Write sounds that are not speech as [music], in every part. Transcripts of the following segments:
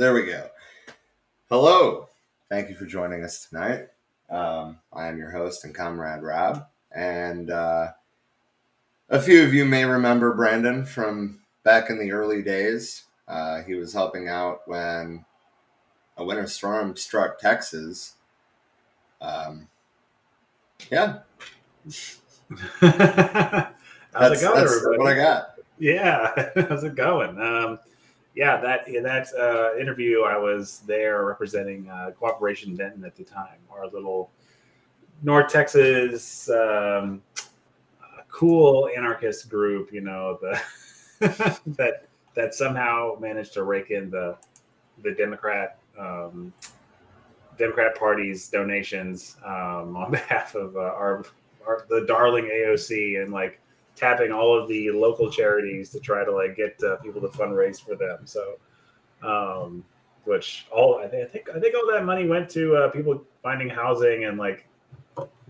there we go. Hello. Thank you for joining us tonight. Um, I am your host and comrade Rob, and uh, a few of you may remember Brandon from back in the early days. Uh, he was helping out when a winter storm struck Texas. Um, yeah. [laughs] How's that's, it going, everybody? what I got. Yeah, [laughs] how's it going? Um, yeah, that in that uh, interview, I was there representing uh, Cooperation Denton at the time, our little North Texas um, uh, cool anarchist group. You know, the [laughs] that that somehow managed to rake in the the Democrat um, Democrat Party's donations um, on [laughs] behalf of uh, our, our the darling AOC and like tapping all of the local charities to try to like get uh, people to fundraise for them. So, um, which all I, th- I think I think all that money went to uh, people finding housing and like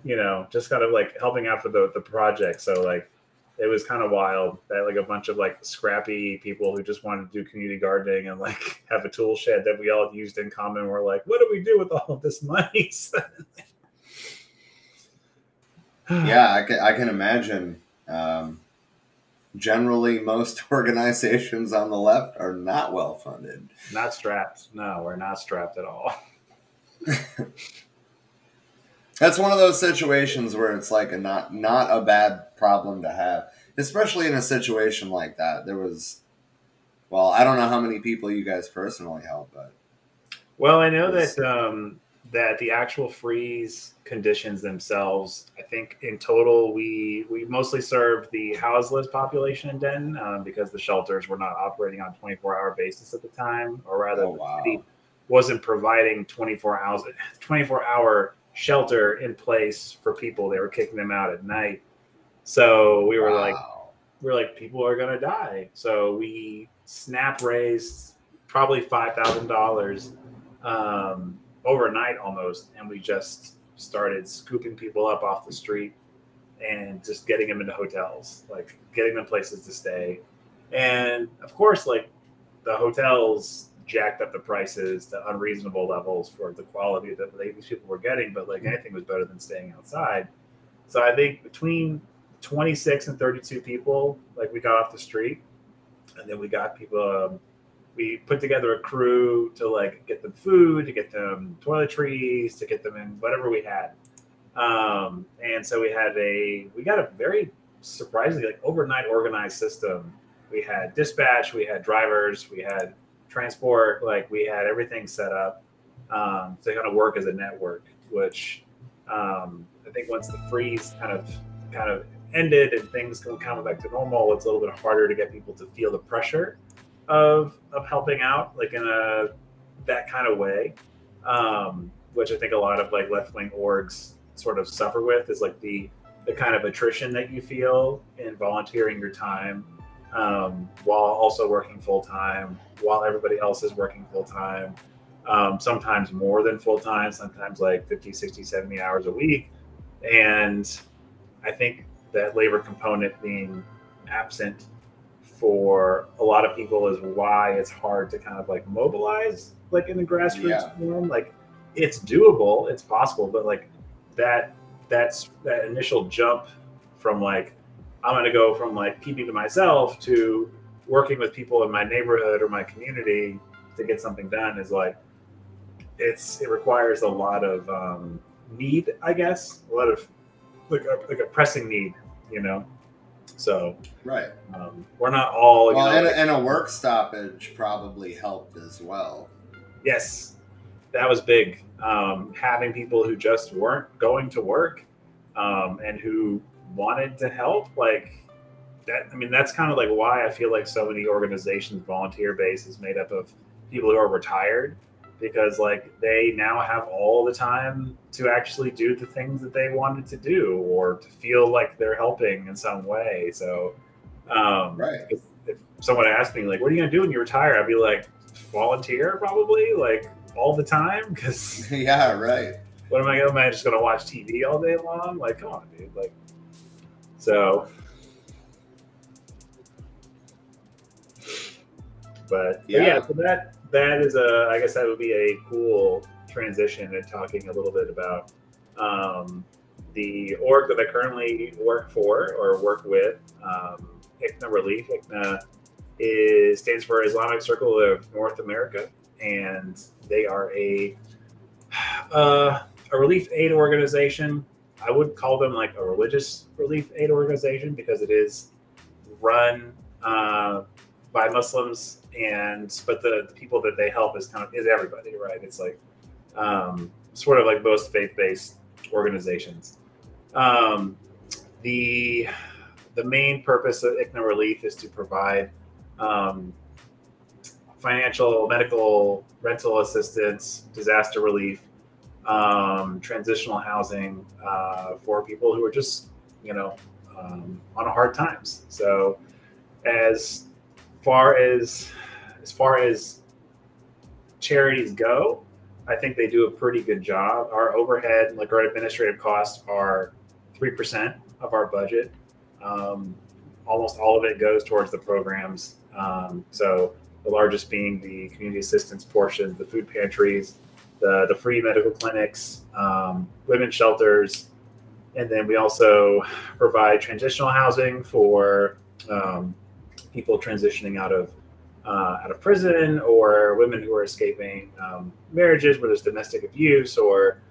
you know just kind of like helping out for the the project. So like it was kind of wild that like a bunch of like scrappy people who just wanted to do community gardening and like [laughs] have a tool shed that we all used in common were like, what do we do with all of this money? [laughs] yeah, I can, I can imagine. Um, generally, most [laughs] organizations on the left are not well funded. Not strapped. No, we're not strapped at all. [laughs] That's one of those situations where it's like a not not a bad problem to have, especially in a situation like that. There was, well, I don't know how many people you guys personally helped, but Well, I know that um, that the actual freeze conditions themselves. I think in total we we mostly served the houseless population in Denton um, because the shelters were not operating on twenty four hour basis at the time, or rather, Oh, the city wasn't providing twenty four hours [laughs] twenty four hour shelter in place for people. They were kicking them out at night. So we were like, Wow. we're like people are gonna die so we snap raised probably five thousand dollars um, overnight almost and we just started scooping people up off the street and just getting them into hotels like getting them places to stay. And of course like the hotels jacked up the prices to unreasonable levels for the quality that these people were getting but like anything was better than staying outside. So i think between 26 and 32 people like we got off the street and then we got people um, we put together a crew to like get them food to get them toiletries to get them in whatever we had. Um, and so we had a we got a very surprisingly like overnight organized system. We had dispatch we had drivers we had transport like we had everything set up um, to kind of work as a network which um, i think once the freeze kind of kind of ended and things can come back to normal, it's a little bit harder to get people to feel the pressure of of helping out, like in a that kind of way, um, which I think a lot of like left wing orgs sort of suffer with is like the the kind of attrition that you feel in volunteering your time um, while also working full time, while everybody else is working full time. Um, sometimes more than full time, sometimes like 50, 60, 70 hours a week. And I think that labor component being absent for a lot of people is why it's hard to kind of like mobilize like in the grassroots Yeah. form. Like it's doable, it's possible, but like that that's that initial jump from like I'm gonna go from like keeping to myself to working with people in my neighborhood or my community to get something done is like it's it requires a lot of um, need, I guess, a lot of like a, like a pressing need, you know. So right. um, we're not all, Well, know, and, like- and a work stoppage probably helped as well. yes, that was big. Um, having people who just weren't going to work um, and who wanted to help, like that. I mean, that's kind of like why I feel like so many organizations, volunteer base, is made up of people who are retired because like they now have all the time to actually do the things that they wanted to do or to feel like they're helping in some way. So, um, Right. if, if someone asked me like, "What are you gonna do when you retire?" I'd be like, "Volunteer, probably, like all the time." [laughs] Because [laughs] yeah, right. what am I? Going to, am I just gonna watch TV all day long? Like, come on, dude. Like, so But yeah. but yeah, so that that is a I guess that would be a cool transition and talking a little bit about um, the org that I currently work for or work with, um, ICNA Relief. ICNA is stands for Islamic Circle of North America, and they are a uh, a relief aid organization. I would call them like a religious relief aid organization because it is run uh, by Muslims, and but the, the, people that they help is kind of is everybody, right? It's like um, sort of like most faith based organizations. Um, the the main purpose of ICNA Relief is to provide um, financial, medical, rental assistance, disaster relief, um, transitional housing uh, for people who are just, you know, um, on hard times. So, as far as as far as charities go, I think they do a pretty good job. Our overhead, like our administrative costs, are three percent of our budget. Um, almost all of it goes towards the programs. Um, so the largest being the community assistance portion, the food pantries, the, the free medical clinics, um, women's shelters, and then we also provide transitional housing for um, people transitioning out of uh, out of prison or women who are escaping um, marriages where there's domestic abuse or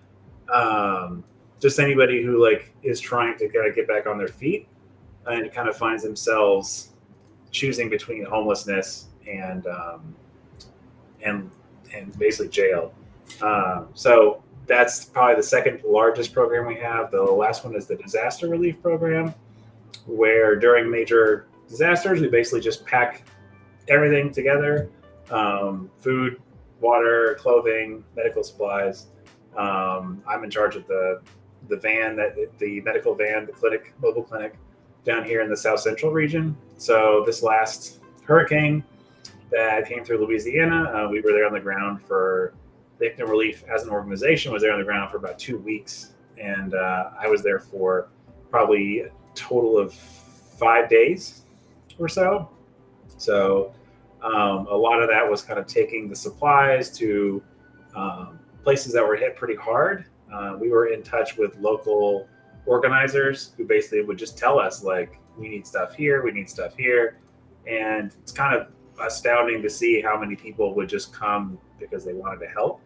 um, just anybody who like is trying to kind of get back on their feet and kind of finds themselves choosing between homelessness and um, and and basically jail. Um, so that's probably the second largest program we have. The last one is the disaster relief program, where during major disasters we basically just pack everything together: um, food, water, clothing, medical supplies. Um, I'm in charge of the the van that the medical van, the clinic, mobile clinic down here in the South Central region. So this last hurricane that came through Louisiana, uh, we were there on the ground for ICNA Relief as an organization was there on the ground for about two weeks, and uh, I was there for probably a total of five days or so. So um, a lot of that was kind of taking the supplies to um, places that were hit pretty hard. Uh, we were in touch with local organizers who basically would just tell us like we need stuff here, we need stuff here, and it's kind of astounding to see how many people would just come because they wanted to help.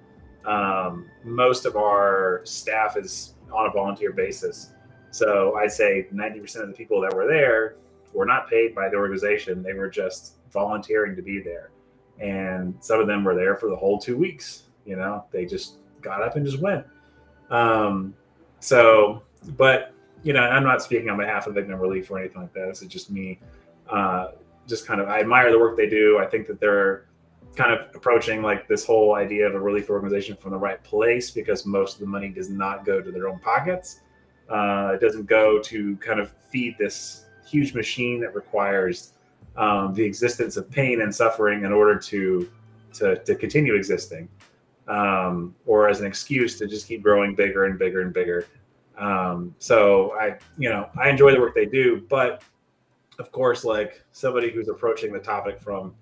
Um, most of our staff is on a volunteer basis, so I'd say 90% of the people that were there were not paid by the organization; they were just volunteering to be there, and some of them were there for the whole two weeks. You know, they just got up and just went. Um, so but you know, I'm not speaking on behalf of ICNA Relief or anything like that. This is just me. Uh, just kind of, I admire the work they do. I think that they're kind of approaching like this whole idea of a relief organization from the right place because most of the money does not go to their own pockets. Uh, it doesn't go to kind of feed this huge machine that requires um, the existence of pain and suffering in order to to, to continue existing, um, or as an excuse to just keep growing bigger and bigger and bigger. Um, so I, you know, I enjoy the work they do, but of course, like somebody who's approaching the topic from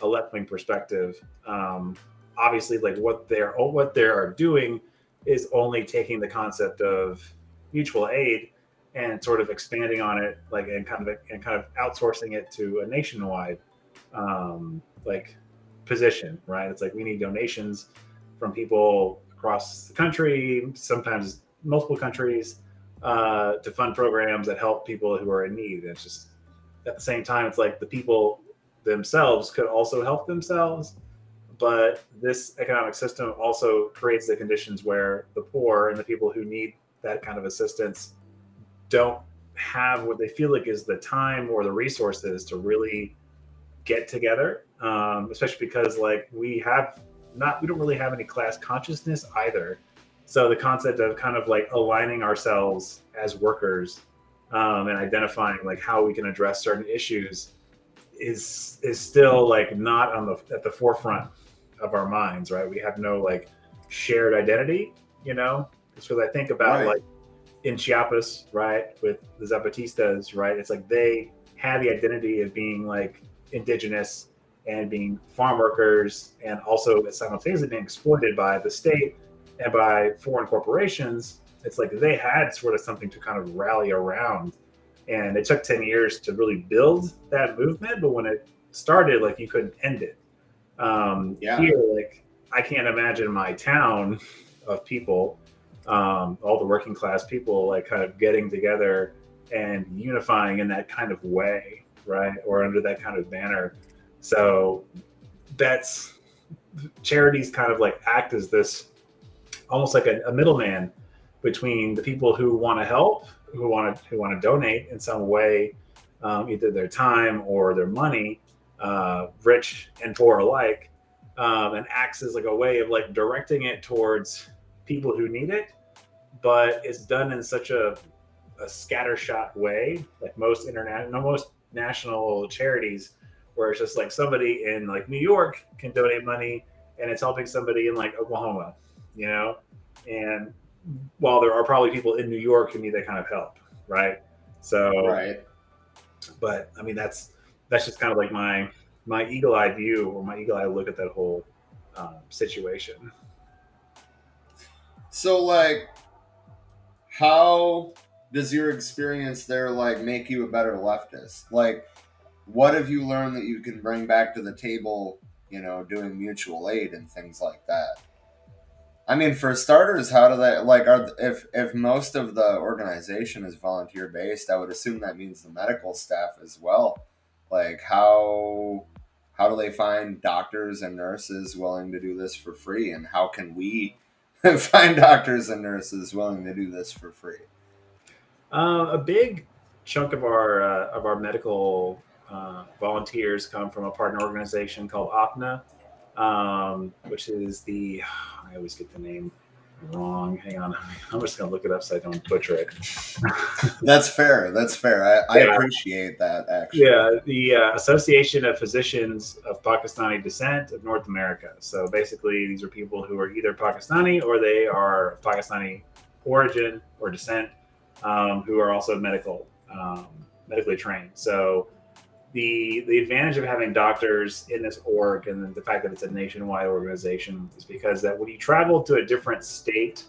a left wing perspective, um, obviously, like what they're what they are doing is only taking the concept of mutual aid and sort of expanding on it, like and kind of and kind of outsourcing it to a nationwide um, like position, right? It's like we need donations from people across the country, sometimes multiple countries uh, to fund programs that help people who are in need. And it's just at the same time, it's like the people themselves could also help themselves, but this economic system also creates the conditions where the poor and the people who need that kind of assistance don't have what they feel like is the time or the resources to really get together um, especially because like we have not we don't really have any class consciousness either so the concept of kind of like aligning ourselves as workers um, and identifying like how we can address certain issues is is still like not on the at the forefront of our minds, right? We have no like shared identity, you know. Because I think about right. like in Chiapas, right, with the Zapatistas, right? It's like they had the identity of being like indigenous and being farm workers and also simultaneously being exploited by the state and by foreign corporations, it's like they had sort of something to kind of rally around. And it took 10 years to really build that movement, but when it started, like you couldn't end it. Um, Yeah. Here, like I can't imagine my town of people, um, all the working class people, like kind of getting together and unifying in that kind of way, right? Or under that kind of banner. So that's charities kind of like act as this almost like a, a middleman between the people who want to help, who want to who want to donate in some way, um, either their time or their money, uh, rich and poor alike, um, and acts as like a way of like directing it towards people who need it. But it's done in such a, a scattershot way, like most internet, no, most national charities, where it's just like somebody in like New York can donate money, and it's helping somebody in like Oklahoma, you know, and while there are probably people in New York who need that kind of help, right? So, Right. but I mean, that's that's just kind of like my my eagle eye view or my eagle eye look at that whole um, situation. So, like, how does your experience there like make you a better leftist? Like, what have you learned that you can bring back to the table? You know, doing mutual aid and things like that. I mean, for starters, how do they like? Are if if most of the organization is volunteer based, I would assume that means the medical staff as well. Like, how how do they find doctors and nurses willing to do this for free, and how can we [laughs] find doctors and nurses willing to do this for free? Uh, a big chunk of our uh, of our medical uh, volunteers come from a partner organization called APPNA, um, which is the I always get the name wrong. Hang on, [laughs] I'm just gonna look it up so I don't butcher it. [laughs] That's fair. That's fair. I, I appreciate that. Actually, Yeah, the uh, Association of Physicians of Pakistani Descent of North America. So basically, these are people who are either Pakistani or they are Pakistani origin or descent, um, who are also medical, um, medically trained. So the the advantage of having doctors in this org and the fact that it's a nationwide organization is because that when you travel to a different state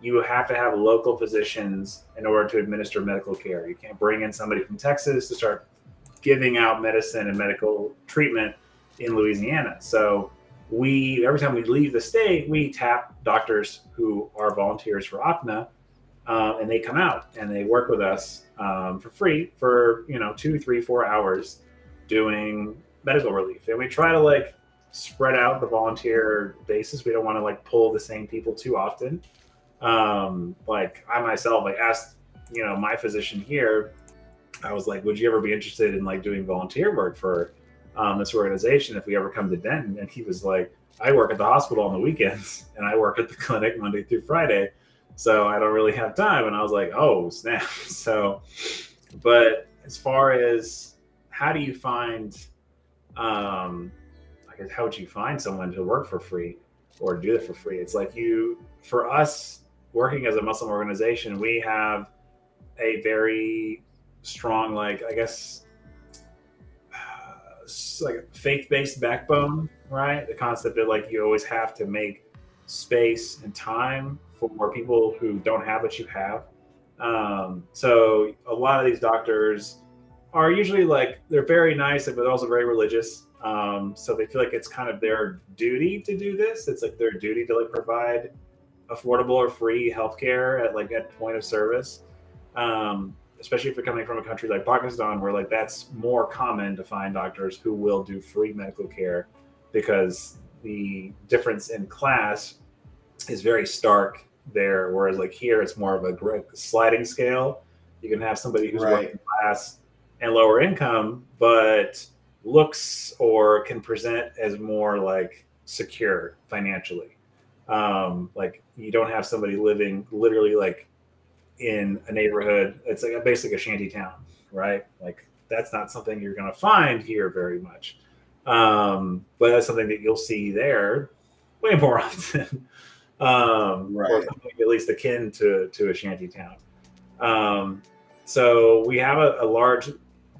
you have to have local physicians in order to administer medical care. You can't bring in somebody from texas to start giving out medicine and medical treatment in louisiana. So we every time we leave the state we tap doctors who are volunteers for APPNA um, and they come out and they work with us um, for free for you know two three four hours doing medical relief. And we try to like spread out the volunteer basis we don't want to like pull the same people too often. Um like i myself like asked you know my physician here i was like would you ever be interested in like doing volunteer work for um, this organization if we ever come to denton and he was like i work at the hospital on the weekends and i work at the [laughs] clinic monday through friday so I don't really have time. And I was like, oh, snap. [laughs] So, but as far as how do you find, um, I guess, how would you find someone to work for free or do it for free? It's like you, for us working as a Muslim organization, we have a very strong, like, I guess, uh, like faith-based backbone, right? The concept that like you always have to make space and time for people who don't have what you have. Um, so a lot of these doctors are usually like they're very nice, but also very religious. Um, so they feel like it's kind of their duty to do this. It's like their duty to like provide affordable or free healthcare at like at point of service. Um, especially if you're coming from a country like Pakistan, where like that's more common to find doctors who will do free medical care because the difference in class is very stark there. Whereas like here, it's more of a sliding scale. You can have somebody who's Right. working class and lower income, but looks or can present as more like secure financially. Um, like you don't have somebody living literally like in a neighborhood. It's like a basic a shanty town, right? Like that's not something you're going to find here very much. Um, but that's something that you'll see there way more [laughs] often. Um, or Right. something at least akin to, to a shanty town. Um, so we have a, a large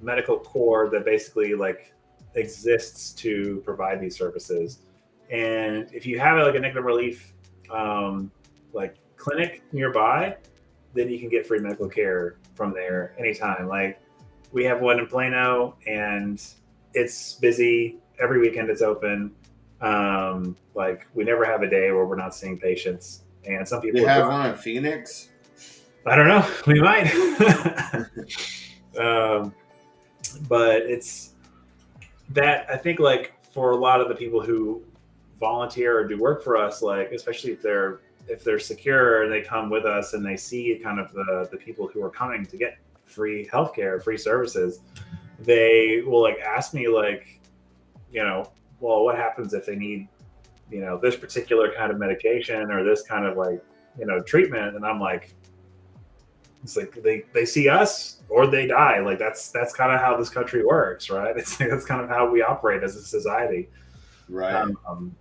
medical corps that basically like exists to provide these services. And if you have like a negative relief, um, like clinic nearby, then you can get free medical care from there anytime. Like we have one in Plano, and it's busy every weekend. It's open. Um, like we never have a day where we're not seeing patients. And some people They have one in Phoenix. I don't know. [laughs] We might. [laughs] um, but it's that I think like for a lot of the people who volunteer or do work for us, like especially if they're if they're secure and they come with us and they see kind of the the people who are coming to get free healthcare, free services, they will like ask me like, you know, well, what happens if they need, you know, this particular kind of medication or this kind of like, you know, treatment? And I'm like, it's like they they see us or they die. Like that's that's kind of how this country works, right? [laughs] It's that's kind of how we operate as a society. Right. Um,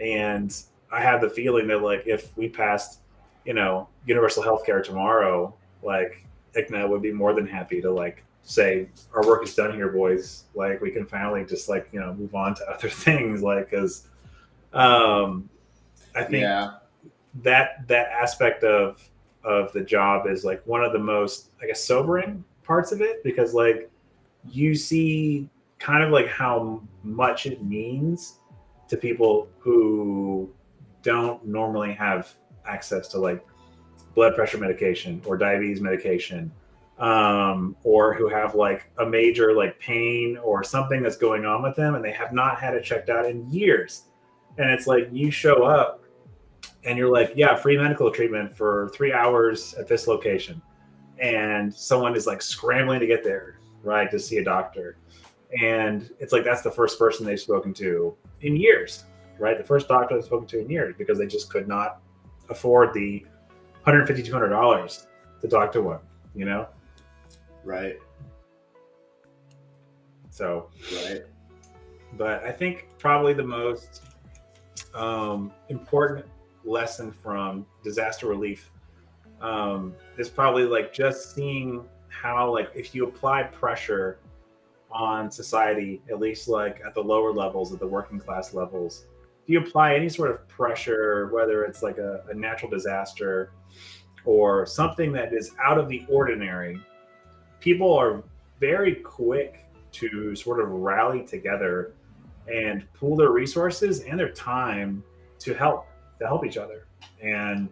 and I have the feeling that like if we passed, you know, universal health care tomorrow, like ICNA would be more than happy to like say our work is done here, boys. Like we can finally just like you know move on to [laughs] other things, like because um, I think yeah. that that aspect of of the job is like one of the most I guess sobering parts of it because like you see kind of like how much it means to people who don't normally have access to like blood pressure medication or diabetes medication um, or who have like a major like pain or something that's going on with them and they have not had it checked out in years. And it's like you show up and you're like yeah free medical treatment for three hours at this location. And someone is like scrambling to get there right to see a doctor. And it's like that's the first person they've spoken to in years right? The first doctor they've spoken to in years because they just could not afford the 150 200 dollars to talk to you know Right. so Right. but I think probably the most um, important lesson from disaster relief um, is probably like just seeing how like if you apply pressure on society, at least like at the lower levels, at the working class levels, if you apply any sort of pressure, whether it's like a, a natural disaster or something that is out of the ordinary, people are very quick to sort of rally together and pool their resources and their time to help to help each other. And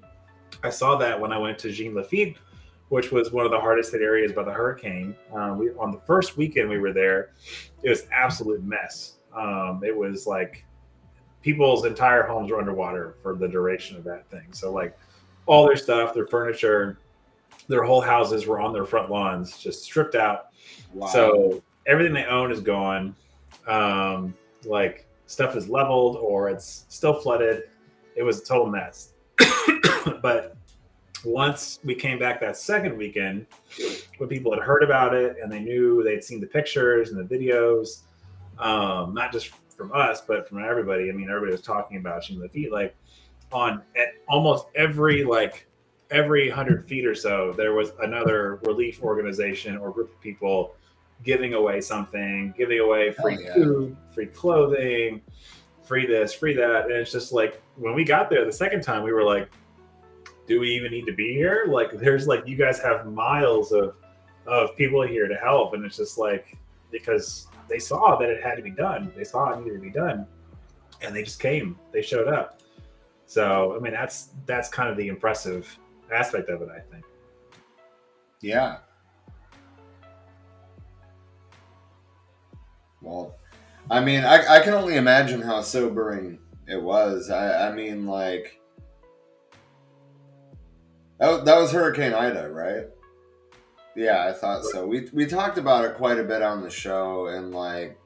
I saw that when I went to Jean Lafitte, which was one of the hardest hit areas by the hurricane. Um, we on the first weekend we were there, it was absolute mess. Um, it was like people's entire homes were underwater for the duration of that thing. So like all their stuff, their furniture, their whole houses were on their front lawns, just stripped out. Wow. So everything they own is gone. Um, like stuff is leveled or it's still flooded. It was a total mess. [coughs] but once we came back that second weekend, when people had heard about it and they knew they'd seen the pictures and the videos, um, not just from us, but from everybody. I mean, everybody was talking about Jean Lafitte. Like on at almost every like every hundred feet or so, there was another relief organization or group of people giving away something, giving away free Oh, yeah. food, free clothing, free this, free that. And it's just like when we got there the second time, we were like, do we even need to be here? Like there's like you guys have miles of of people here to help. And it's just like because they saw that it had to be done. They saw it needed to be done. And they just came. They showed up. So I mean that's that's kind of the impressive aspect of it, I think. Yeah. Well, I mean, I, I can only imagine how sobering it was. I, I mean, like, that, that was Hurricane Ida, right? Yeah, I thought so. We, we talked about it quite a bit on the show, and like,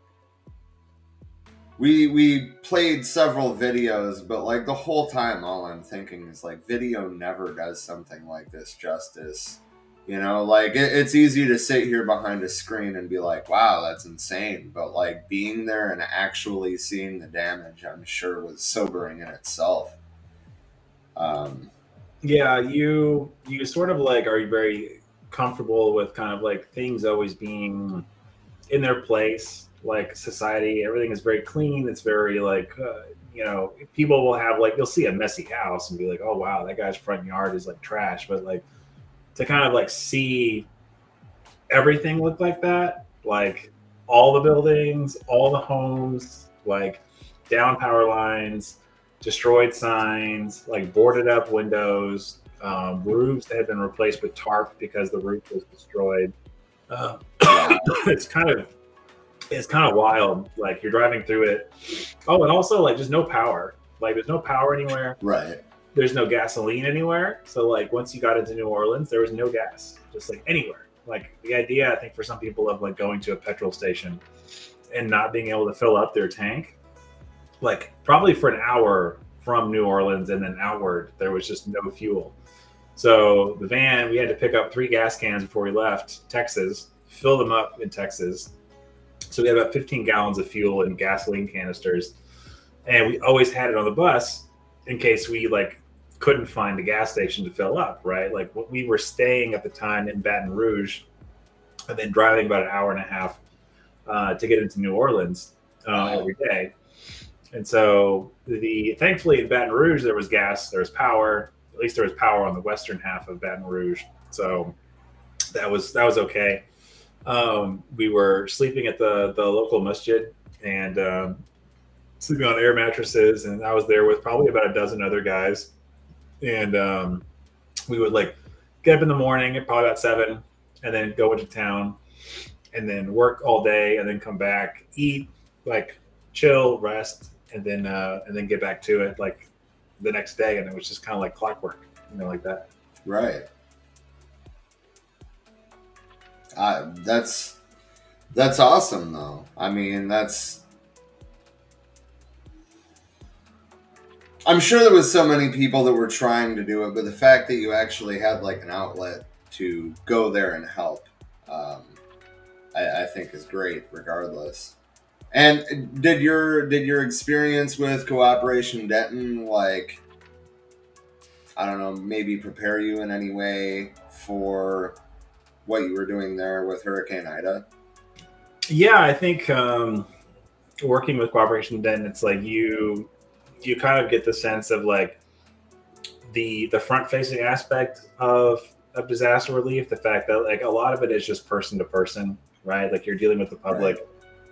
we we played several videos, but like the whole time, all I'm thinking is like, video never does something like this justice. You know, like it, it's easy to sit here behind a screen and be like, "Wow, that's insane," but like being there and actually seeing the damage, I'm sure was sobering in itself. Um, Yeah, you you sort of like are you very comfortable with kind of like things always being in their place like society. Everything is very clean. It's very like uh, you know people will have like you'll see a messy house and be like, oh wow, that guy's front yard is like trash. But like to kind of like see everything look like that, like all the buildings, all the homes, like down power lines, destroyed signs, like boarded up windows, um, roofs that had been replaced with tarp because the roof was destroyed. Uh, [coughs] it's kind of it's kind of wild. Like you're driving through it. Oh, and also like just no power. Like there's no power anywhere. Right. There's no gasoline anywhere. So like once you got into New Orleans, there was no gas, just like anywhere. Like the idea, I think, for some people of like going to a petrol station and not being able to fill up their tank, like probably for an hour from New Orleans and then outward, there was just no fuel. So the van, we had to pick up three gas cans before we left Texas, fill them up in Texas. So we had about 15 gallons of fuel and gasoline canisters, and we always had it on the bus in case we like couldn't find a gas station to fill up. Right, like we were staying at the time in Baton Rouge, and then driving about an hour and a half uh, to get into New Orleans uh, every day. And so the thankfully in Baton Rouge there was gas, there was power. At least there was power on the western half of Baton Rouge, so that was that was okay. Um, we were sleeping at the the local masjid and um, sleeping on air mattresses, and I was there with probably about a dozen other guys, and um, we would like get up in the morning at probably about seven, and then go into town, and then work all day, and then come back, eat, like chill, rest, and then uh, and then get back to it like the next day, and it was just kind of like clockwork, you know, like that. Right. Uh, that's that's awesome, though. I mean, that's. I'm sure there was so many people that were trying to do it, but the fact that you actually had like an outlet to go there and help, um, I, I think is great, regardless. And did your did your experience with Cooperation Denton like I don't know, maybe prepare you in any way for what you were doing there with Hurricane Ida? Yeah, I think um, working with Cooperation Denton, it's like you you kind of get the sense of like the the front facing aspect of of disaster relief. The fact that like a lot of it is just person to person, right? Like you're dealing with the public. Right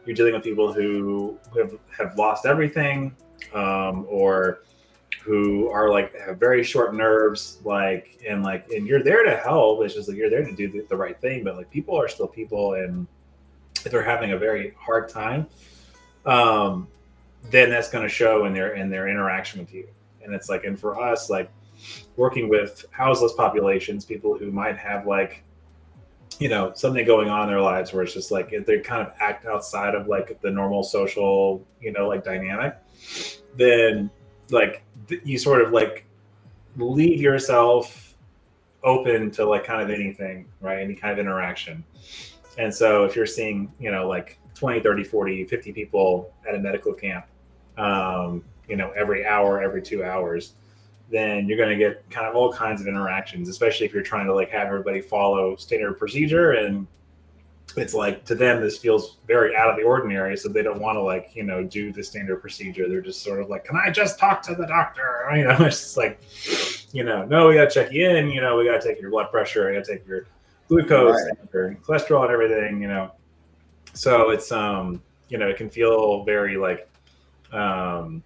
you're dealing with people who have, have lost everything um, or who are like have very short nerves like and like and you're there to help. It's just like you're there to do the, the right thing but like people are still people and if they're having a very hard time um then that's going to show in their in their interaction with you. And it's like and for us like working with houseless populations people who might have like you know something going on in their lives where it's just like they kind of act outside of like the normal social you know like dynamic then like you sort of like leave yourself open to like kind of anything right any kind of interaction and so if you're seeing you know like 20 30 40 50 people at a medical camp um, you know every hour every two hours then you're going to get kind of all kinds of interactions, especially if you're trying to like have everybody follow standard procedure. And it's like to them, this feels very out of the ordinary. So they don't want to like, you know, do the standard procedure. They're just sort of like, can I just talk to the doctor? [laughs] You know, it's just like, you know, no, we got to check you in. You know, we got to take your blood pressure. We got to take your glucose, right. and your cholesterol, and everything. You know, so it's um, you know, it can feel very like um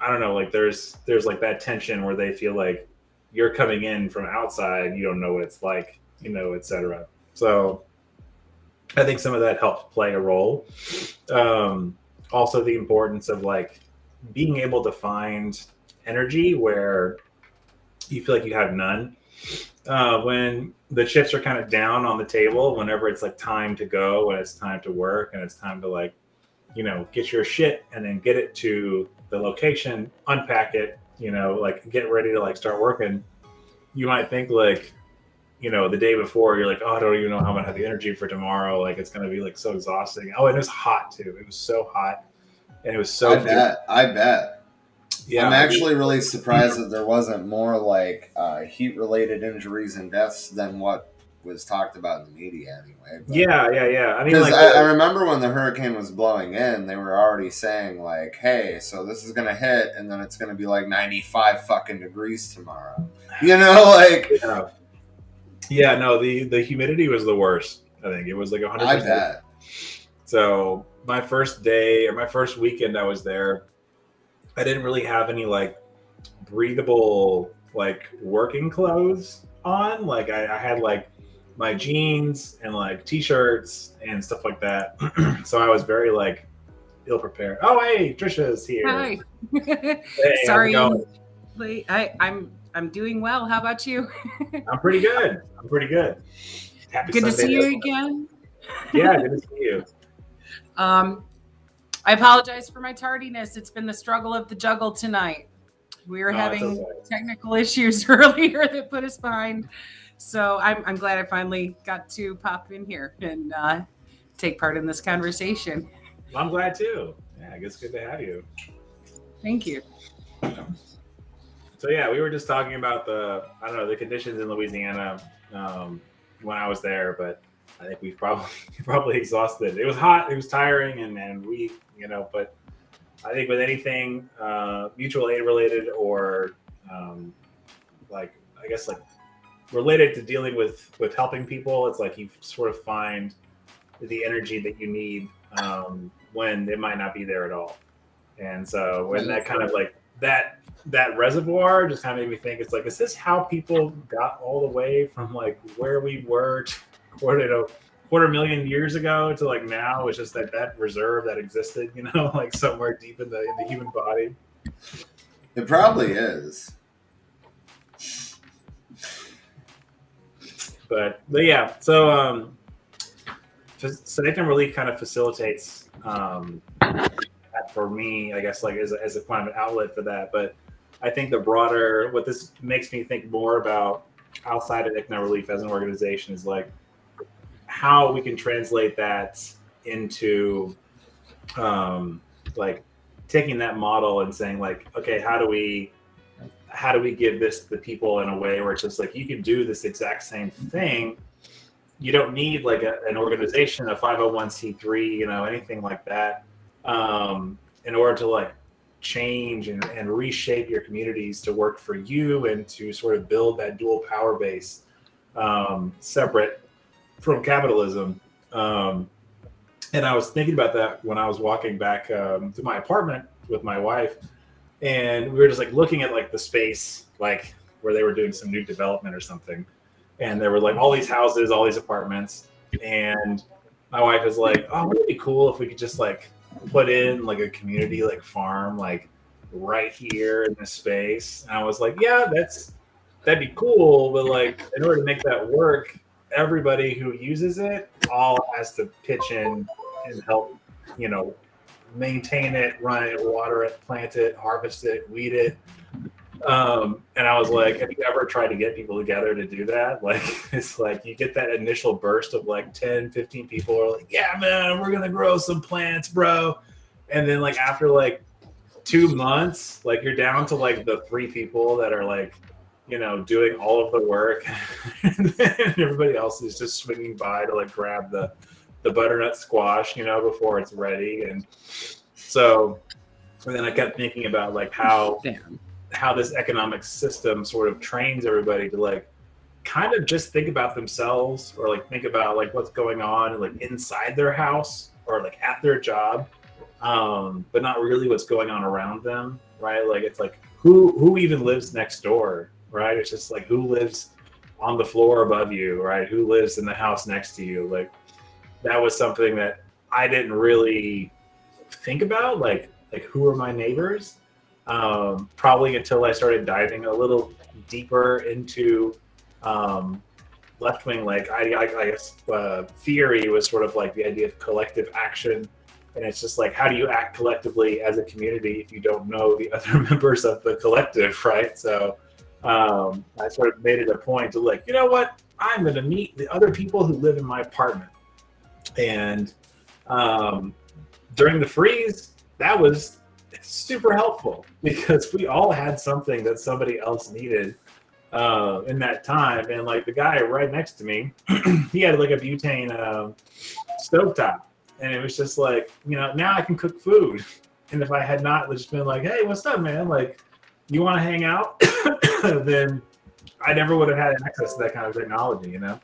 I don't know, like there's there's like that tension where they feel like you're coming in from outside, you don't know what it's like, you know, etc. So I think some of that helps play a role. Um, also, the importance of like being able to find energy where you feel like you have none. Uh, when the chips are kind of down on the table, whenever it's like time to go, when it's time to work, and it's time to like, you know, get your shit and then get it to the location, unpack it, you know, like get ready to like start working, you might think like, you know, the day before you're like, oh, I don't even know how I'm gonna have the energy for tomorrow. Like it's gonna be like so exhausting. Oh, and it was hot too. It was so hot, and it was so. I bet. I bet. Yeah, I'm actually really surprised that there wasn't more like uh, heat related injuries and deaths than what was talked about in the media anyway. but- Yeah, yeah, yeah. I mean, like, I, I remember when the hurricane was blowing in, they were already saying like, "Hey, so this is gonna hit, and then it's gonna be like ninety-five fucking degrees tomorrow." You know, [laughs] like yeah. Yeah, no, the the humidity was the worst. I think it was like 100. I bet. So my first day or my first weekend I was there, I didn't really have any like breathable like working clothes on. Like I, I had like my jeans and like t-shirts and stuff like that. [clears throat] so I was very like ill prepared. Oh hey, Trisha's here. Hi. [laughs] Hey, Sorry. going? I, I'm I'm doing well. How about you? [laughs] I'm pretty good. I'm pretty good. Happy Good to see you again. Yeah, good to see you. [laughs] Um, I apologize for my tardiness. It's been the struggle of the juggle tonight. We were No, having okay. technical [laughs] issues earlier that put us behind. So I'm, I'm glad I finally got to pop in here and uh, take part in this conversation. I'm glad too. Yeah, I guess good to have you. Thank you. So yeah, we were just talking about the I don't know the conditions in Louisiana um, when I was there, but I think we've probably [laughs] probably exhausted. It was hot, it was tiring, and and we you know, but I think with anything uh, mutual aid related or um, like I guess like related to dealing with with helping people, it's like you sort of find the energy that you need um, when it might not be there at all. And so when that kind of like that that reservoir just kind of made me think it's like is this how people got all the way from like where we were to quarter to quarter million years ago to like now it's just that that reserve that existed you know [laughs] like somewhere deep in the in the human body It probably is. but but yeah so um sedation relief kind of facilitates um for me i guess like as a, as a kind of an outlet for that. But i think the broader what this makes me think more about outside of ICNA relief as an organization is like how we can translate that into um like taking that model and saying like okay how do we how do we give this to the people in a way where it's just like you can do this exact same thing. You don't need like a, an organization a 501c3 you know anything like that um, in order to like change and, and reshape your communities to work for you and to sort of build that dual power base um, separate from capitalism. Um, and i was thinking about that when i was walking back um, to my apartment with my wife and we were just like looking at like the space like where they were doing some new development or something. And there were like all these houses all these apartments and my wife is like oh would it be cool if we could just like put in like a community like farm like right here in this space and i was like yeah that's that'd be cool but like in order to make that work everybody who uses it all has to pitch in and help you know maintain it, run it, water it, plant it, harvest it, weed it. Um, and I was like, have you ever tried to get people together to do that? [laughs] Like, it's like you get that initial burst of like 10, 15 people are like, yeah, man, we're going to grow some plants, bro. And then, like, after like two months, like, you're down to like the three people that are like, you know, doing all of the work. [laughs] and everybody else is just swinging by to like grab the, the butternut squash, you know, before it's ready. And so, and then I kept thinking about like how Damn. How this economic system sort of trains everybody to like kind of just think about themselves or like think about like what's going on like inside their house or like at their job um but not really what's going on around them right? Like it's like who who even lives next door right? It's just like who lives on the floor above you right? Who lives in the house next to you? Like that was something that i didn't really think about like like who are my neighbors um, probably until I started diving a little deeper into um, left wing like I, I, I guess uh, theory was sort of like the idea of collective action, and it's just like how do you act collectively as a community if you don't know the [laughs] other members of the collective, right? So um, I sort of made it a point to like you know what? I'm going to meet the other people who live in my apartment, and um, during the freeze that was super helpful because we all had something that somebody else needed uh, in that time. And like the guy right next to me, [clears throat] he had like a butane uh, stovetop, and it was just like, you know, now I can cook food. [laughs] And if I had not just been like, hey, what's up, man? Like, you want to hang out? [coughs] then I never would have had access to that kind of technology, you know?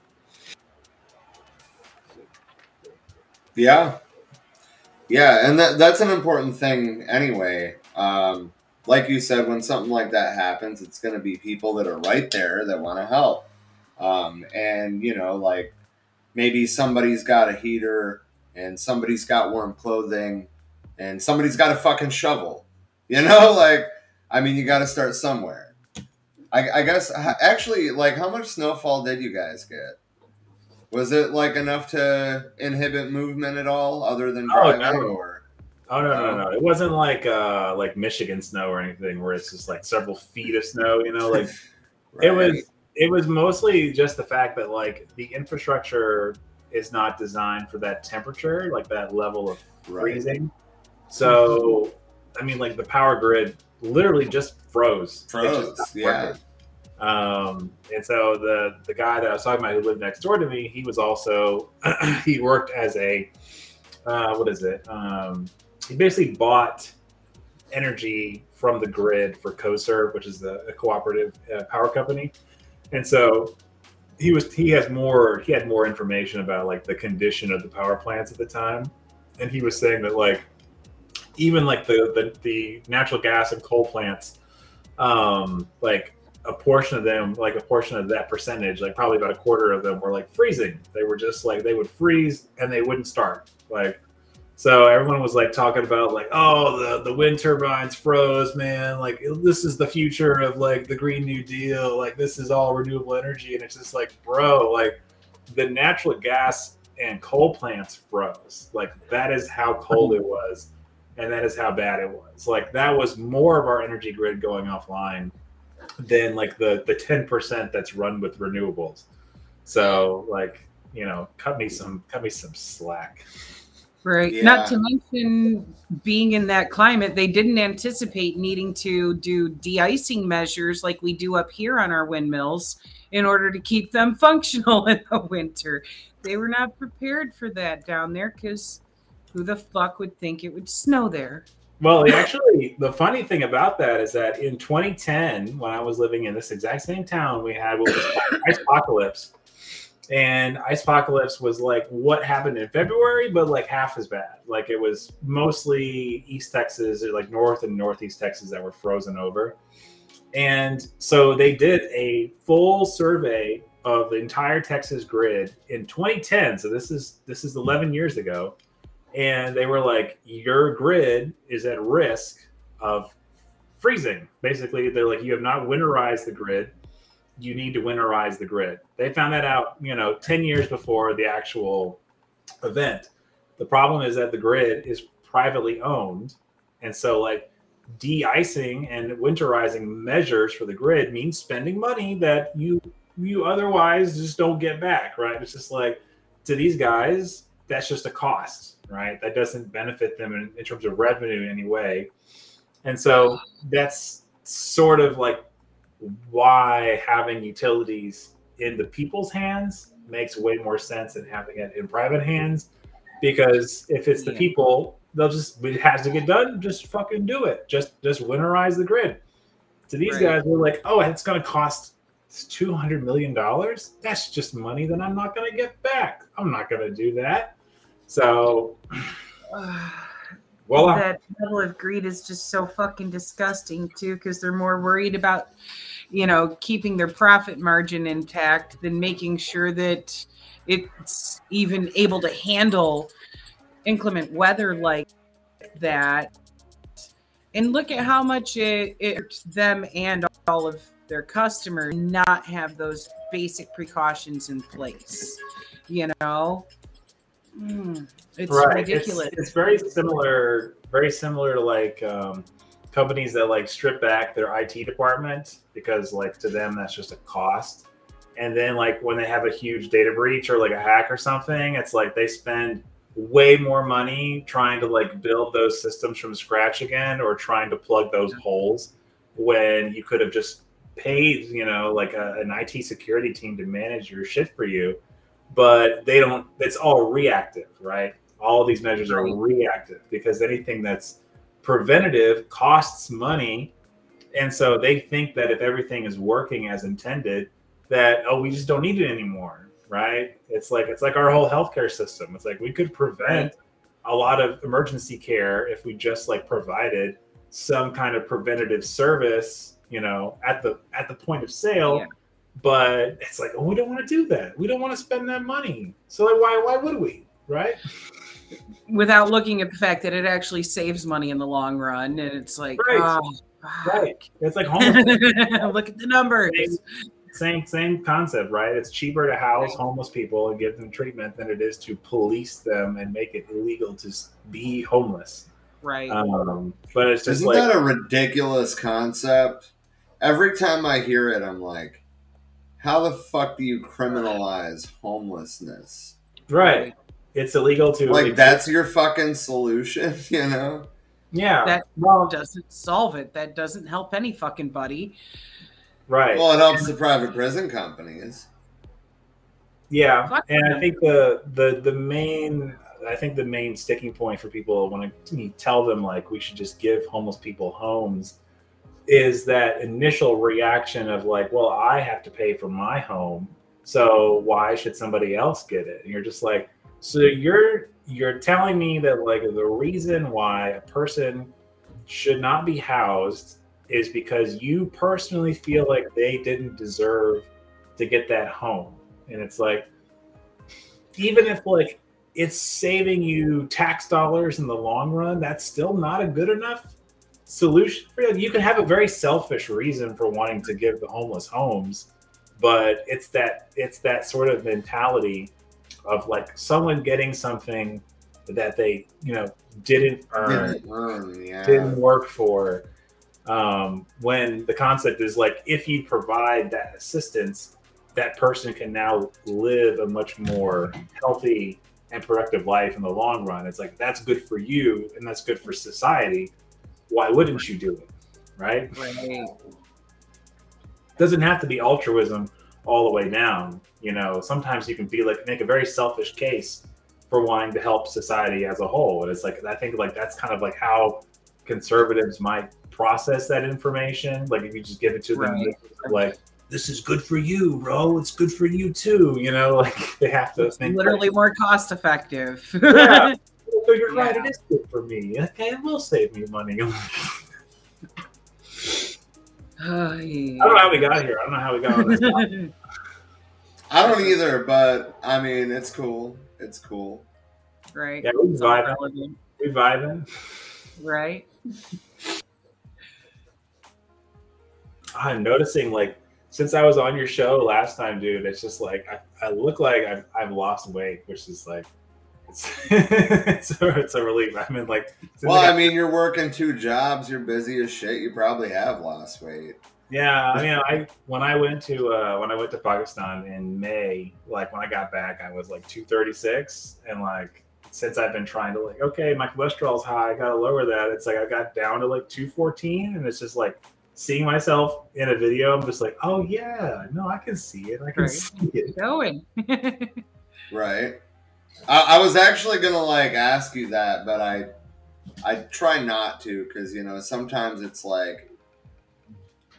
Yeah. Yeah, and that that's an important thing anyway. Um, like you said, when something like that happens, it's going to be people that are right there that want to help. Um, and you know, like maybe somebody's got a heater and somebody's got warm clothing and somebody's got a fucking shovel. [laughs] You know, like I mean, you got to start somewhere. I, I guess actually, like, how much snowfall did you guys get? Was it like enough to inhibit movement at all, other than Oh, driving? no. Or Oh no, no, no! It wasn't like uh like Michigan snow or anything where it's just like several feet of snow. You know, like [laughs] it was it was mostly just the fact that like the infrastructure is not designed for that temperature, like that level of Right. freezing. So, I mean, like the power grid literally just froze. It just Froze, yeah. working. Um, and so the the guy that I was talking about who lived next door to me, he was also [clears throat] he worked as a uh, what is it? Um, he basically bought energy from the grid for CoServ, which is a, a cooperative uh, power company, and so he was he has more he had more information about like the condition of the power plants at the time, and he was saying that like even like the the, the natural gas and coal plants, um, like a portion of them, like a portion of that percentage, like probably about a quarter of them were like freezing. They were just like they would freeze and they wouldn't start. Like so everyone was like talking about like, oh, the, the wind turbines froze, man. Like this is the future of like the Green New Deal. Like this is all renewable energy. And it's just like, bro, like the natural gas and coal plants froze. Like that is how cold it was. And that is how bad it was. Like that was more of our energy grid going offline than like the the 10% that's run with renewables. So like, you know, cut me some cut me some slack. Right. Yeah. Not to mention being in that climate, they didn't anticipate needing to do de-icing measures like we do up here on our windmills in order to keep them [laughs] functional in the winter. They were not prepared for that down there because who the fuck would think it would snow there? Well, actually, the funny thing about that is that in 2010, when I was living in this exact same town, we had what was called Ice Apocalypse. And Ice Apocalypse was like what happened in February, but like half as bad. Like it was mostly East Texas, or like North and Northeast Texas that were frozen over. And so they did a full survey of the entire Texas grid in 2010. So this is this is 11 years ago and they were like, "Your grid is at risk of freezing." Basically, they're like, "You have not winterized the grid. You need to winterize the grid." They found that out, you know, ten years before the actual event. The problem is that the grid is privately owned, and so like de-icing and winterizing measures for the grid means spending money that you you otherwise just don't get back, right? It's just like to these guys, that's just a cost, right? That doesn't benefit them in, in terms of revenue in any way. And so that's sort of like why having utilities in the people's hands makes way more sense than having it in private hands. Because if it's the Yeah. people, they'll just it has to get done, just fucking do it. Just just winterize the grid. To these Right. guys, they're like, oh, it's gonna cost two hundred million dollars. That's just money that I'm not gonna get back. I'm not gonna do that. So [sighs] voila. that level of greed is just so fucking disgusting too because they're more worried about you know keeping their profit margin intact than making sure that it's even able to handle inclement weather like that and look at how much it, it hurts them and all of their customers not have those basic precautions in place you know Mm, it's right. It's- ridiculous It's, very similar, very similar to like um, companies that like strip back their IT department because like to them that's just a cost. And then like when they have a huge data breach or like a hack or something, it's like they spend way more money trying to like build those systems from scratch again or trying to plug those holes when you could have just paid, you know, like a, an IT security team to manage your shit for you, but they don't. It's all reactive, right? All of these measures are reactive because anything that's preventative costs money, and so they think that if everything is working as intended, that oh, we just don't need it anymore, right? It's like it's like our whole healthcare system. It's like we could prevent a lot of emergency care if we just like provided some kind of preventative service, you know, at the at the point of sale. Yeah. But it's like, oh, we don't want to do that. We don't want to spend that money. So like, why why would we? Right? Without looking at the fact that it actually saves money in the long run, and it's like, Right. oh. Right. It's like [laughs] homeless look at the numbers. same same concept, right? It's cheaper to house homeless people and give them treatment than it is to police them and make it illegal to be homeless. Right. Um, but it's just Isn't like that a ridiculous concept? Every time I hear it, I'm like, how the fuck do you criminalize homelessness? right. It's illegal to Like, that's your fucking solution, [laughs] you know? yeah. That- well, doesn't solve it. That doesn't help any fucking buddy. right. Well, it helps the private prison companies. Yeah, Fuck and I think the the the main I think the main sticking point for people when I tell them like we should just give homeless people homes is that initial reaction of like, well, I have to pay for my home, so why should somebody else get it? And you're just like, so you're you're telling me that like the reason why a person should not be housed is because you personally feel like they didn't deserve to get that home and it's like even if like it's saving you tax dollars in the long run that's still not a good enough solution for you. You can have a very selfish reason for wanting to give the homeless homes but it's that it's that sort of mentality of like someone getting something that they you know didn't earn Didn't earn, yeah. didn't work for um, when the concept is like if you provide that assistance that person can now live a much more healthy and productive life in the long run. It's like that's good for you and that's good for society why wouldn't you do it right Right. doesn't have to be altruism all the way down you know sometimes you can be like make a very selfish case for wanting to help society as a whole and it's like i think like that's kind of like how conservatives might process that information like if you just give it to them Right. like this is good for you bro it's good for you too you know [laughs] like they have to It's think literally more cost effective. Yeah. [laughs] so you're right it is good for me. Okay it will save me money. [laughs] I don't know how we got here. I don't know how we got on this [laughs] I don't either, but I mean, it's cool. It's cool. right. yeah we It's vibing. relevant, we vibing. Right. I'm noticing like since I was on your show last time, dude, it's just like I, I look like I've, I've lost weight, which is like it's [laughs] it's, a, it's a relief. I mean, like since Well, I I mean, you're working two jobs. You're busy as shit. You probably have lost weight. yeah, I mean, I when I went to uh, when I went to Pakistan in May, like when I got back, I was like 236, and like since I've been trying to like, okay, my cholesterol's high, I gotta lower that. It's like I got down to like 214, and it's just like seeing myself in a video. I'm just like, oh yeah, no, I can see it. I can Right. see it. Going. [laughs] Right. I, I was actually gonna like ask you that, but I I try not to because you know sometimes it's like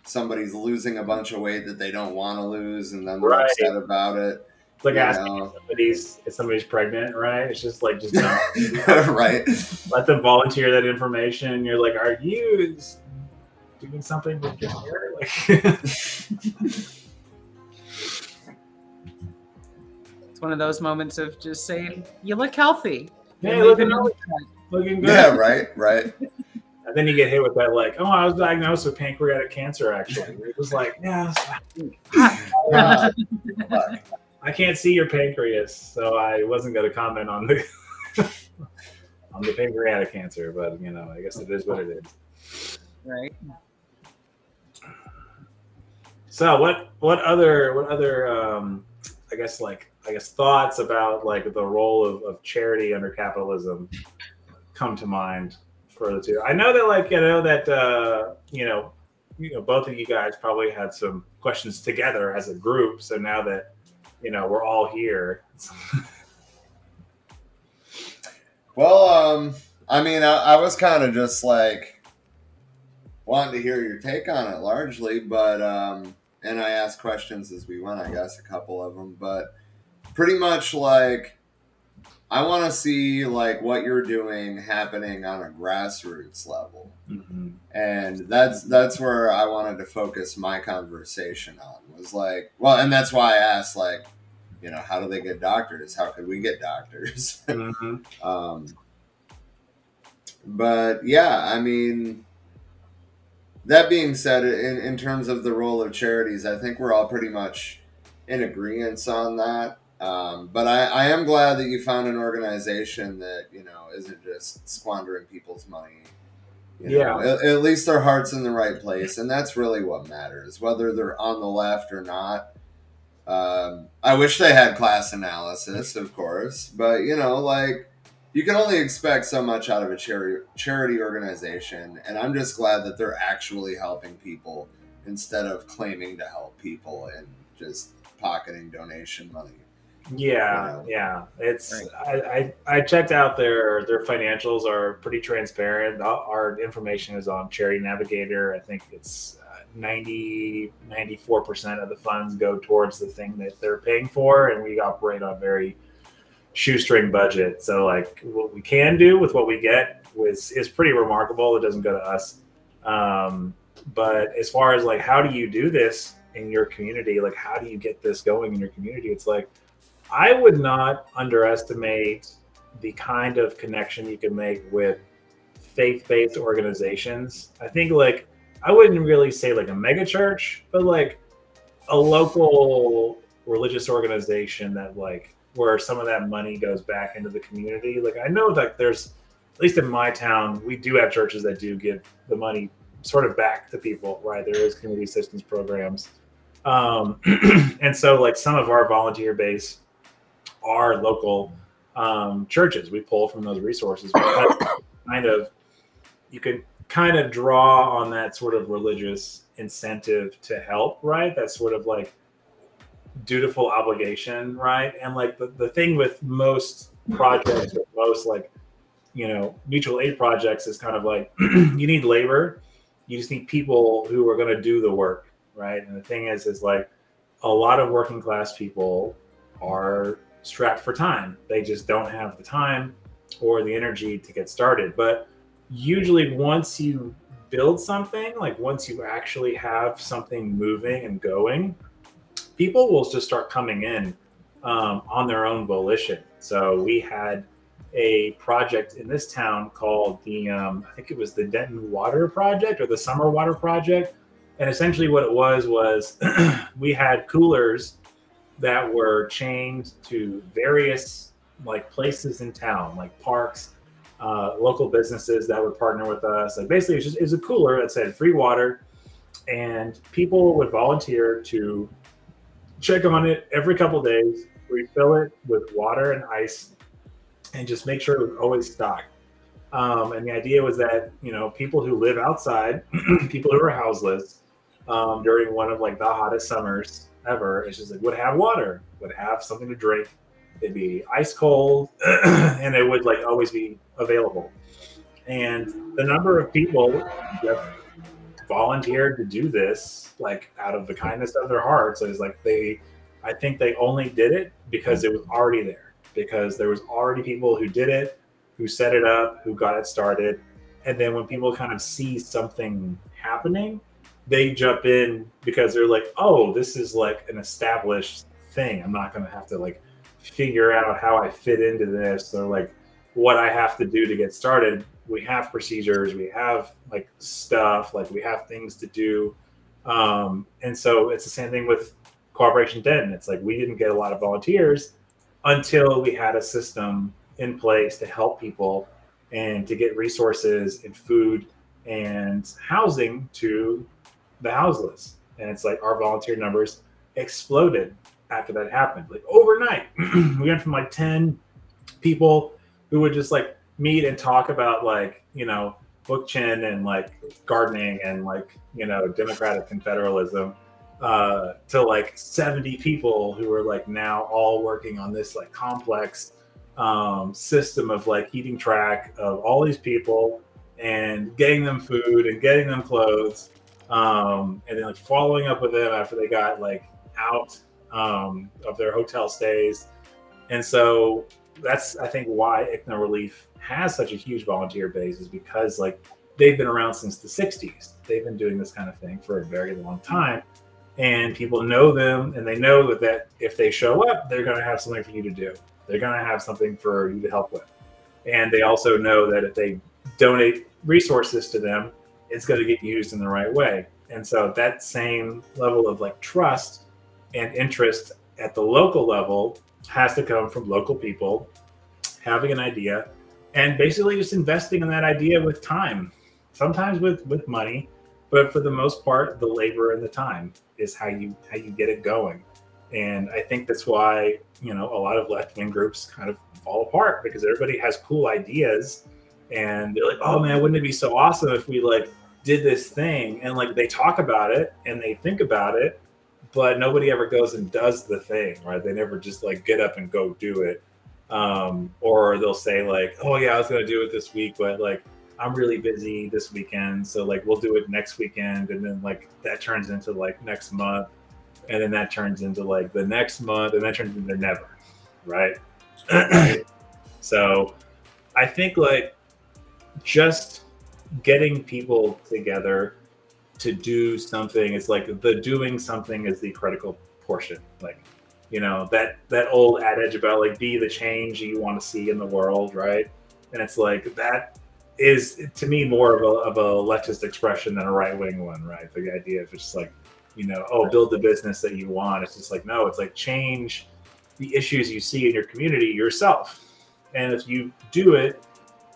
somebody's losing a bunch of weight that they don't want to lose, and then they're Right. upset about it. It's like asking know? if somebody's if somebody's pregnant, right? It's just like just [laughs] don't right. let them volunteer that information. You're like, are you doing something with your hair? Like, [laughs] [laughs] It's one of those moments of just saying, "You look healthy." hey, You're looking, moving looking good. Yeah. Right. Right. And then you get hit with that, like, oh, I was diagnosed with pancreatic cancer. Actually, it was like, yeah, [laughs] Uh, I can't see your pancreas, so I wasn't going to comment on the [laughs] on the pancreatic cancer. But you know, I guess it is what it is. right. So what what other what other um I guess like I guess thoughts about like the role of, of charity under capitalism come to mind for the two. I know that like you know that uh you know you know both of you guys probably had some questions together as a group. So now that you know we're all here. [laughs] well, um, I mean, I, I was kind of just like wanting to hear your take on it largely, but um, and I asked questions as we went. I guess a couple of them, but pretty much like I want to see like what you're doing happening on a grassroots level, mm-hmm. and that's that's where I wanted to focus my conversation on. Was like, well, and that's why I asked, like, you know, how do they get doctors? How could we get doctors? [laughs] Mm-hmm. um, but yeah, I mean, that being said, in in terms of the role of charities, I think we're all pretty much in agreement on that. Um, but I, I am glad that you found an organization that you know isn't just squandering people's money. You know, yeah. At, at, least their heart's in the right place, and that's really what matters. Whether they're on the left or not. Um, I wish they had class analysis, of course, but you know, like you can only expect so much out of a charity charity organization, and I'm just glad that they're actually helping people instead of claiming to help people and just pocketing donation money. Yeah, yeah. It's right. I, I, I checked out their their financials are pretty transparent. Our information is on Charity Navigator. I think it's uh, 90 94 percent of the funds go towards the thing that they're paying for, and we operate on very shoestring budget. So like what we can do with what we get was is pretty remarkable. It doesn't go to us. Um, but as far as like how do you do this in your community? Like how do you get this going in your community? It's like I would not underestimate the kind of connection you can make with faith-based organizations. I think like I wouldn't really say like a mega church, but like a local religious organization that like where some of that money goes back into the community. Like I know that there's at least in my town, we do have churches that do give the money sort of back to people, right? There is community assistance programs. Um, [clears throat] and so like some of our volunteer base are local um, churches. We pull from those resources. kind of you can kind of draw on that sort of religious incentive to help, right? That sort of like dutiful obligation, right? And like the, the thing with most projects, most like you know mutual aid projects is kind of like [clears throat] you need labor, you just need people who are going to do the work, right? And the thing is, is like a lot of working class people are strapped for time. They just don't have the time or the energy to get started. But usually, once you build something, like once you actually have something moving and going, people will just start coming in um, on their own volition. So we had a project in this town called the um, I think it was the Denton Water Project or the Summer Water Project, and essentially what it was was [clears throat] we had coolers that were chained to various like places in town, like parks, uh, local businesses that would partner with us. Like basically, it's just it's a cooler that said free water, and people would volunteer to check on it every couple days, refill it with water and ice, and just make sure it was always stocked. Um, and the idea was that you know people who live outside, [clears throat] people who are houseless, um, during one of like the hottest summers ever, it's just like would have water, would have something to drink. It'd be ice cold, [clears throat] and it would like always be available. And the number of people that volunteered to do this like out of the kindness of their hearts is like they i think they only did it because it was already there because there was already people who did it who set it up who got it started and then when people kind of see something happening they jump in because they're like oh this is like an established thing i'm not going to have to like figure out how i fit into this or like what i have to do to get started we have procedures, we have like stuff, like we have things to do. Um, and so it's the same thing with Cooperation Denton. It's like we didn't get a lot of volunteers until we had a system in place to help people and to get resources and food and housing to the houseless. And it's like our volunteer numbers exploded after that happened. Like overnight, [clears throat] we went from like 10 people who would just like meet and talk about like you know Bookchin and like gardening and like you know democratic confederalism uh, to like 70 people who are like now all working on this like complex um, system of like keeping track of all these people and getting them food and getting them clothes um, and then like following up with them after they got like out um, of their hotel stays. And so that's i think why ICNA Relief has such a huge volunteer base is because like they've been around since the 60s they've been doing this kind of thing for a very long time. And people know them and they know that, that if they show up they're going to have something for you to do. They're going to have something for you to help with. And they also know that if they donate resources to them it's going to get used in the right way. And so that same level of like trust and interest at the local level has to come from local people having an idea and basically just investing in that idea with time sometimes with with money but for the most part the labor and the time is how you how you get it going. And i think that's why you know a lot of left-wing groups kind of fall apart because everybody has cool ideas and they're like oh man wouldn't it be so awesome if we like did this thing and like they talk about it and they think about it but nobody ever goes and does the thing right? They never just like get up and go do it. Um, or they'll say like oh yeah i was going to do it this week but like i'm really busy this weekend so like we'll do it next weekend. And then like that turns into like next month and then that turns into like the next month and that turns into never right? [clears throat] So i think like just getting people together to do something is like the doing something is the critical portion. Like you know that that old adage about like be the change you want to see in the world right? And it's like that is to me more of a, of a leftist expression than a right-wing one right? The idea of just like you know oh build the business that you want. It's just like no it's like change the issues you see in your community yourself. And if you do it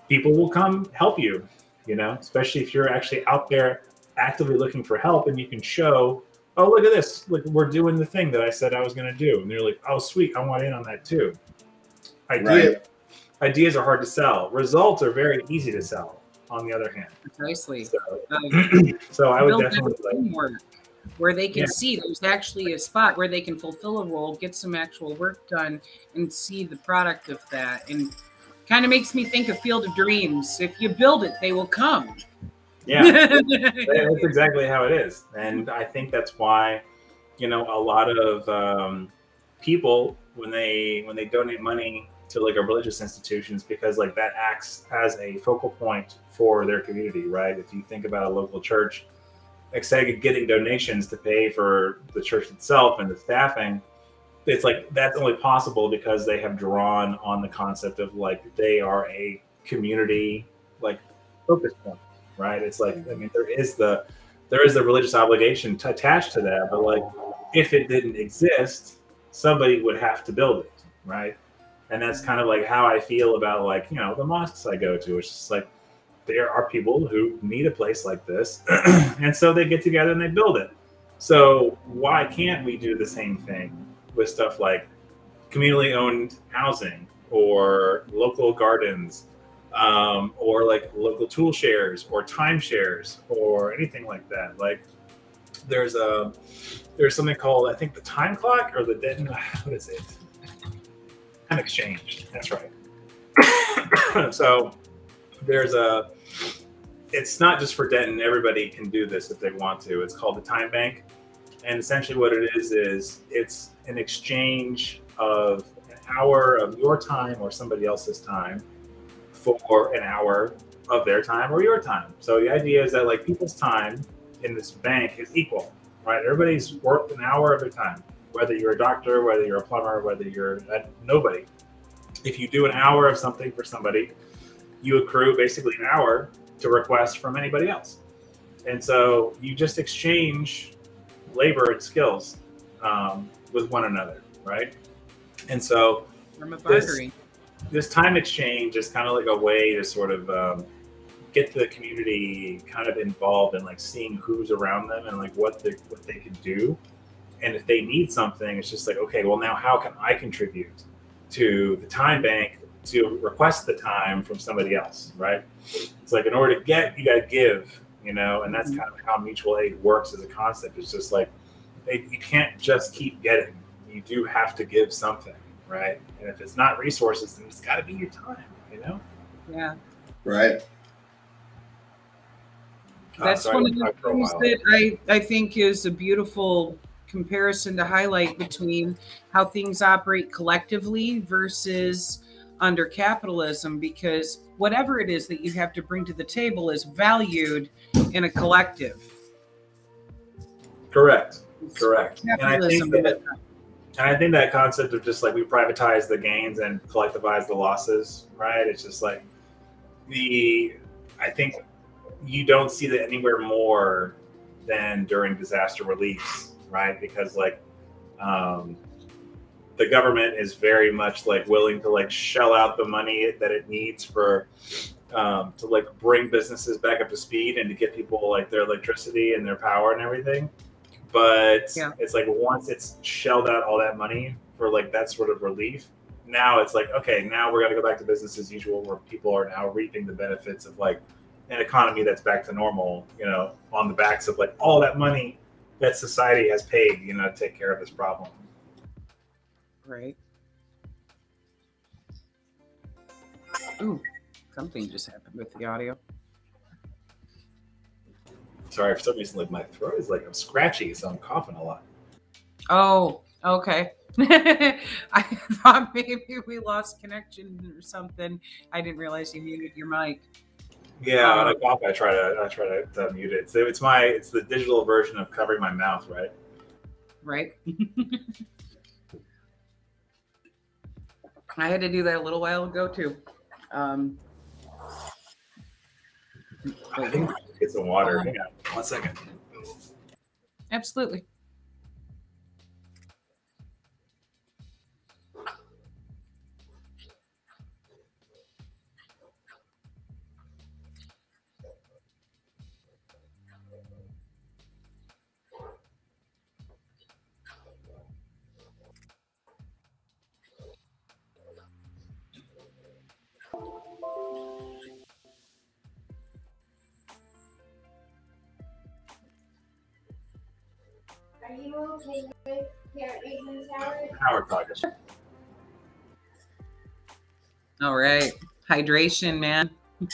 people will come help you you know especially if you're actually out there actively looking for help and you can show oh look at this like we're doing the thing that i said i was going to do and they're like oh sweet i want in on that too idea Right. ideas are hard to sell results are very easy to sell on the other hand Precisely. so, Um, [clears throat] so i would definitely like teamwork where they can Yeah. see there's actually a spot where they can fulfill a role, get some actual work done, and see the product of that. And kind of makes me think of Field of Dreams. If you build it, they will come. yeah [laughs] that's exactly how it is and i think that's why you know a lot of um, people when they when they donate money to like a religious institutions because like that acts as a focal point for their community right if you think about a local church instead of getting donations to pay for the church itself and the staffing it's like that's only possible because they have drawn on the concept of like they are a community like focus point right? It's like i mean there is the there is the religious obligation to attached to that but like if it didn't exist somebody would have to build it right? And that's kind of like how i feel about like you know the mosques i go to it's just like there are people who need a place like this [clears throat] and so they get together and they build it. So why can't we do the same thing with stuff like communally owned housing or local gardens um, or like local tool shares or time shares or anything like that. Like there's a there's something called i think the time clock or the Denton, [laughs] what is it? Time exchange that's right. [coughs] So there's a it's not just for denton everybody can do this if they want to. It's called the time bank. And essentially what it is is it's an exchange of an hour of your time or somebody else's time for an hour of their time or your time. So the idea is that like people's time in this bank is equal right? Everybody's worth an hour of their time whether you're a doctor whether you're a plumber whether you're a, nobody. If you do an hour of something for somebody you accrue basically an hour to request from anybody else. And so you just exchange labor and skills um, with one another, right? And so This- this time exchange is kind of like a way to sort of um, get the community kind of involved in like seeing who's around them and like what they what they can do. And if they need something, it's just like, okay, well now how can I contribute to the time bank to request the time from somebody else, right? It's like in order to get, you got to give, you know, and that's Mhm. kind of how mutual aid works as a concept. It's just like it, you can't just keep getting. You do have to give something, right? And if it's not resources, then it's got to be your time, you know. Yeah. Right. Oh, That's sorry, one I of the talked for a things that I, I think is a beautiful comparison to highlight between how things operate collectively versus under capitalism because whatever it is that you have to bring to the table is valued in a collective. Correct. Correct. And I think that And I think that concept of just like we privatize the gains and collectivize the losses, right? It's just like the I think you don't see that anywhere more than during disaster reliefs, right? Because like um, the government is very much like willing to like shell out the money that it needs for um, to like bring businesses back up to speed and to get people like their electricity and their power and everything but Yeah. it's like once it's shelled out all that money for like that sort of relief now it's like okay now we're going to go back to business as usual where people are now reaping the benefits of like an economy that's back to normal you know on the backs of like all that money that society has paid you know to take care of this problem Right. Ooh, something just happened with the audio. Sorry for some reason like my throat is like i'm scratchy so i'm coughing a lot Oh, okay. [laughs] I thought maybe we lost connection or something. I didn't realize you muted your mic. yeah when i cough i try to i try to, to mute it so it's my it's the digital version of covering my mouth right Right. [laughs] I had to do that a little while ago too. Um, i think I should get some water. Hang on. One second. Absolutely. Are you okay with Carrot Reasons, Howard? Howard talking. All right. Hydration, man. [laughs]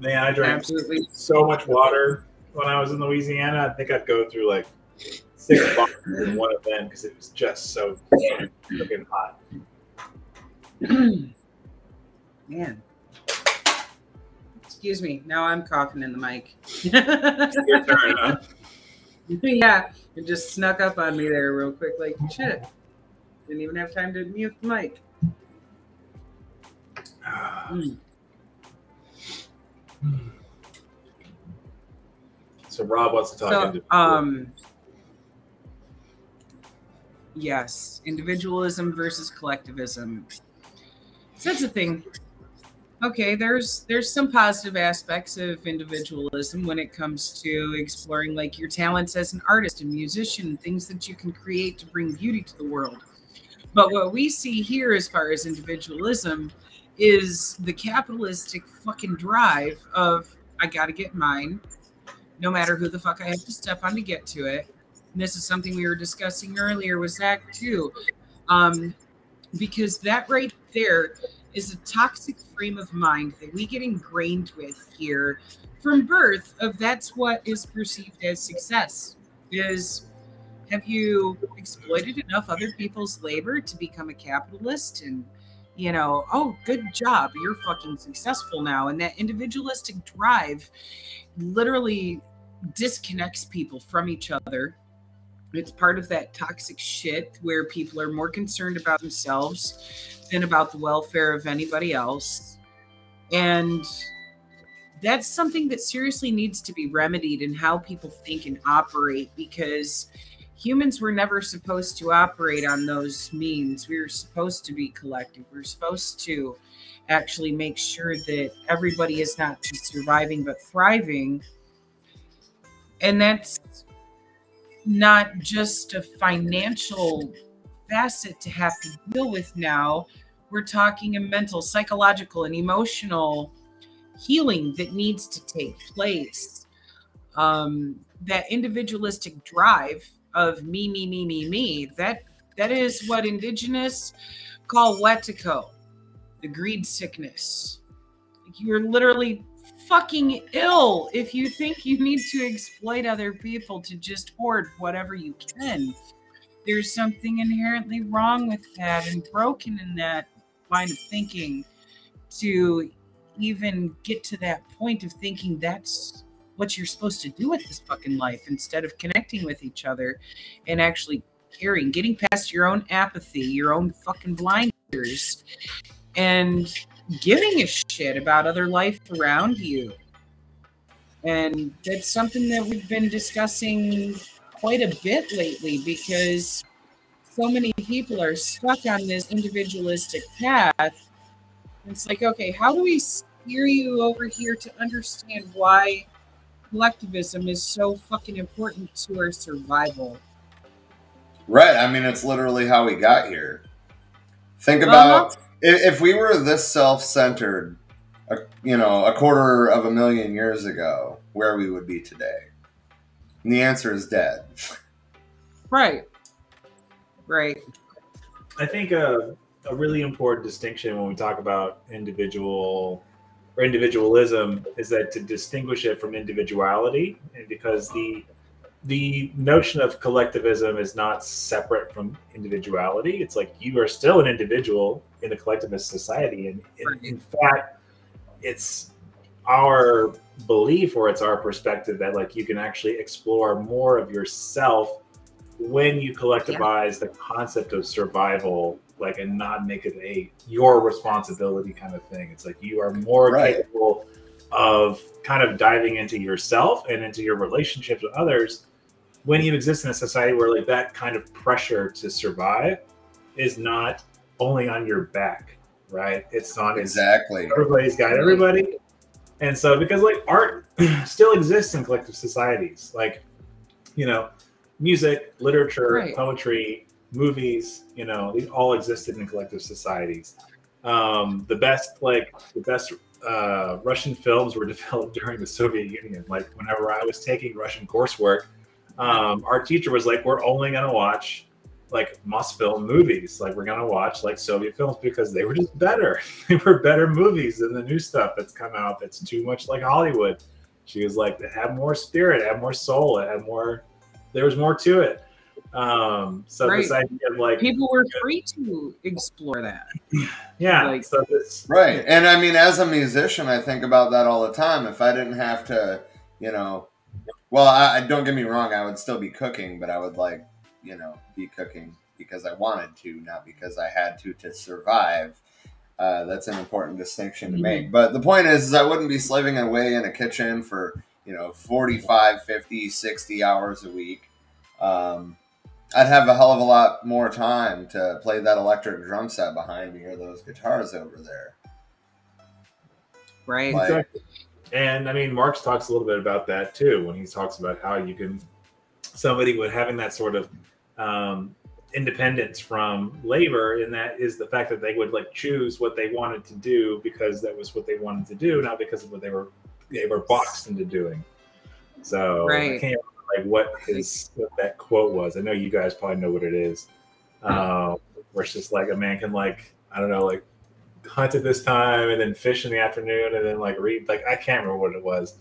Man, I drank absolutely. so much water when I was in Louisiana. I think I'd go through like six [laughs] bottles in one event because it was just so freaking hot. [clears throat] man. Excuse me. Now I'm coughing in the mic. Your turn, huh? [laughs] [laughs] yeah, it just snuck up on me there real quick. Like shit. Didn't even have time to mute the mic. Mm. [sighs] So Rob wants to talk So, um, yes, individualism versus collectivism. So that's the thing. Okay, there's there's some positive aspects of individualism when it comes to exploring like your talents as an artist and musician, things that you can create to bring beauty to the world. But what we see here as far as individualism is the capitalistic fucking drive of I gotta get mine, no matter who the fuck I have to step on to get to it. And this is something we were discussing earlier with Zach too. Um, because that right there is a toxic frame of mind that we get ingrained with here from birth of that's what is perceived as success. Is have you exploited enough other people's labor to become a capitalist and you know oh good job you're fucking successful now. And that individualistic drive literally disconnects people from each other it's part of that toxic shit where people are more concerned about themselves than about the welfare of anybody else and that's something that seriously needs to be remedied in how people think and operate because humans were never supposed to operate on those means. We were supposed to be collective. We are supposed to actually make sure that everybody is not just surviving but thriving. And that's not just a financial facet to have to deal with now we're talking a mental, psychological, and emotional healing that needs to take place. Um, that individualistic drive of me, me, me, me, me, that that is what indigenous call wetiko, the greed sickness. You're literally fucking ill if you think you need to exploit other people to just hoard whatever you can. There's something inherently wrong with that and broken in that line of thinking to even get to that point of thinking that's what you're supposed to do with this fucking life instead of connecting with each other and actually caring, getting past your own apathy, your own fucking blinders, and giving a shit about other life around you. And that's something that we've been discussing quite a bit lately because so many people are stuck on this individualistic path. It's like, okay, how do we steer you over here to understand why collectivism is so fucking important to our survival? Right. I mean, it's literally how we got here. Think about Uh-huh. If, if we were this self-centered, a, you know, a quarter of a million years ago, where we would be today. And the answer is dead. Right. Right. I think a, a really important distinction when we talk about individual or individualism is that to distinguish it from individuality, and because the the notion of collectivism is not separate from individuality. It's like you are still an individual in a collectivist society, and in, in fact, it's our belief or it's our perspective that like you can actually explore more of yourself when you collectivize the concept of survival like and not make it a your responsibility kind of thing it's like you are more Right. capable of kind of diving into yourself and into your relationships with others when you exist in a society where like that kind of pressure to survive is not only on your back right? It's not it's Exactly. everybody's got everybody. And so because like art [clears throat] still exists in collective societies. Like you know music literature Right. poetry movies you know these all existed in collective societies. Um the best like the best uh russian films were [laughs] developed during the soviet union. Like whenever i was taking russian coursework um our teacher was like we're only going to watch like Mosfilm movies. Like we're gonna watch like Soviet films because they were just better. [laughs] they were better movies than the new stuff that's come out that's too much like Hollywood. She was like, it had more spirit, it had more soul, it had more there was more to it. Um so this idea of like People were free to explore that. [laughs] yeah, like- so this Right. And I mean, as a musician, I think about that all the time. If I didn't have to, you know, well, I, I don't get me wrong, I would still be cooking, but I would like, you know, be cooking because I wanted to, not because I had to to survive. Uh, that's an important distinction to make. But the point is, is I wouldn't be slaving away in a kitchen for, you know, 45, 50, 60 hours a week. Um, I'd have a hell of a lot more time to play that electric drum set behind me or those guitars over there. Right. Like- Exactly. And I mean, Marx talks a little bit about that too when he talks about how you can somebody with having that sort of um, independence from labor, and that is the fact that they would like choose what they wanted to do because that was what they wanted to do, not because of what they were they were boxed into doing. So I can't remember like what his what that quote was. I know you guys probably know what it is. Um, where it's just like a man can like I don't know like hunt at this time and then fish in the afternoon and then like read like I can't remember what it was.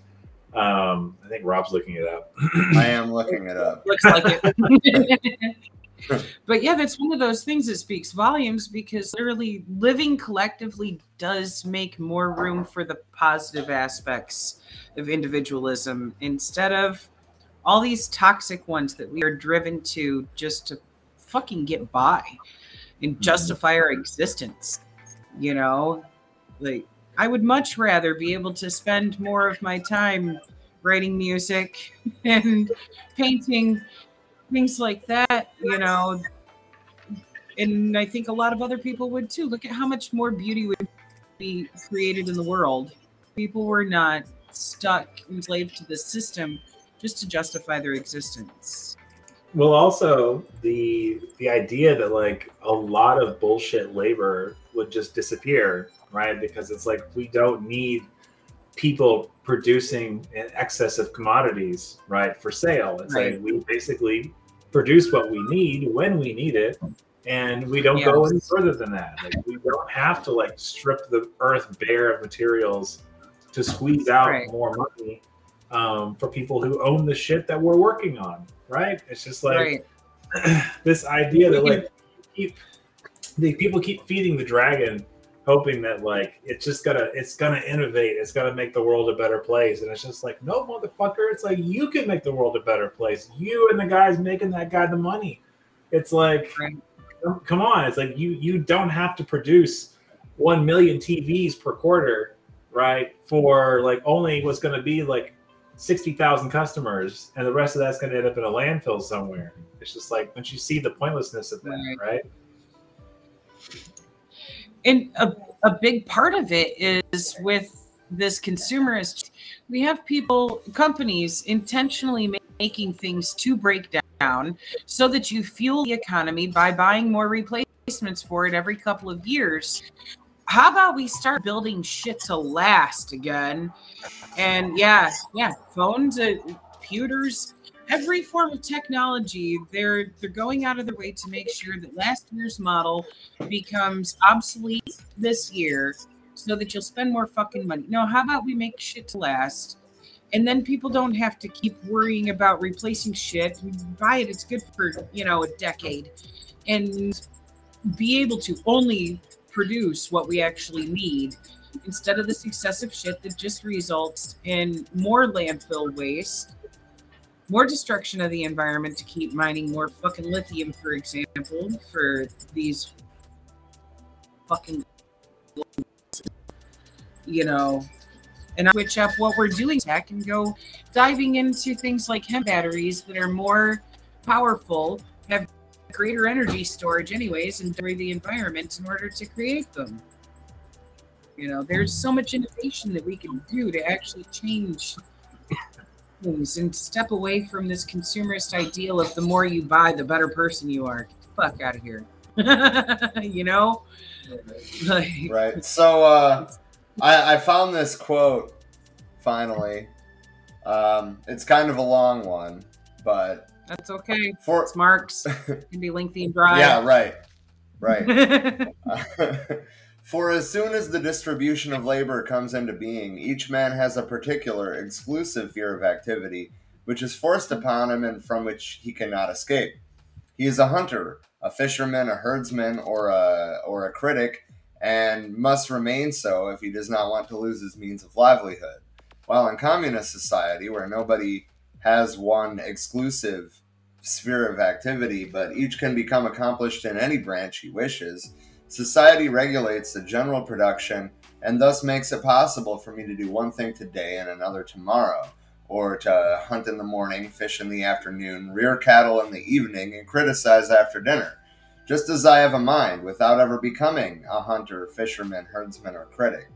Um, I think Rob's looking it up. I am looking it up. Looks like it. [laughs] but yeah, that's one of those things that speaks volumes because literally living collectively does make more room for the positive aspects of individualism instead of all these toxic ones that we are driven to just to fucking get by and justify our existence. You know, like I would much rather be able to spend more of my time writing music [laughs] and painting things like that, you know. And I think a lot of other people would too. Look at how much more beauty would be created in the world. People were not stuck enslaved to the system just to justify their existence. Well, also the the idea that like a lot of bullshit labor would just disappear, right? Because it's like we don't need people producing an excess of commodities, right, for sale. It's Right. like we basically produce what we need when we need it, and we don't go any further than that. Like we don't have to like strip the earth bare of materials to squeeze out Right. more money um, for people who own the shit that we're working on, right? It's just like right. [clears throat] this idea that like keep the people keep feeding the dragon hoping that like it's just gonna it's gonna innovate it's gonna make the world a better place and it's just like no motherfucker it's like you can make the world a better place you and the guys making that guy the money it's like Right. come- come on it's like you you don't have to produce 1 million tvs per quarter right for like only what's gonna be like 60,000 customers and the rest of that's going to end up in a landfill somewhere. It's just like, don't you see the pointlessness of that, right? and a, a big part of it is with this consumerist we have people companies intentionally ma- making things to break down so that you fuel the economy by buying more replacements for it every couple of years how about we start building shit to last again and yeah yeah phones uh, computers every form of technology they're they're going out of their way to make sure that last year's model becomes obsolete this year so that you'll spend more fucking money. No, how about we make shit to last? And then people don't have to keep worrying about replacing shit. We buy it, it's good for, you know, a decade. And be able to only produce what we actually need instead of this excessive shit that just results in more landfill waste, more destruction of the environment to keep mining more fucking lithium, for example, for these fucking you know and switch up what we're doing tech and go diving into things like hemp batteries that are more powerful have greater energy storage anyways and destroy the environment in order to create them you know there's so much innovation that we can do to actually change things and step away from this consumerist ideal of the more you buy the better person you are Get the fuck out of here [laughs] you know Right. So uh, I, I found this quote finally. Um, it's kind of a long one, but that's okay for it's Marx [laughs] can be lengthy and dry yeah, right, right. [laughs] [laughs] For as soon as the distribution of labor comes into being, each man has a particular, exclusive fear of activity, which is forced upon him and from which he cannot escape. He is a hunter, a fisherman, a herdsman, or a or a critic, and must remain so if he does not want to lose his means of livelihood. While in communist society, where nobody has one exclusive sphere of activity, but each can become accomplished in any branch he wishes, society regulates the general production and thus makes it possible for me to do one thing today and another tomorrow, or to hunt in the morning, fish in the afternoon, rear cattle in the evening, and criticize after dinner. Just as I have a mind without ever becoming a hunter, fisherman, herdsman, or critic.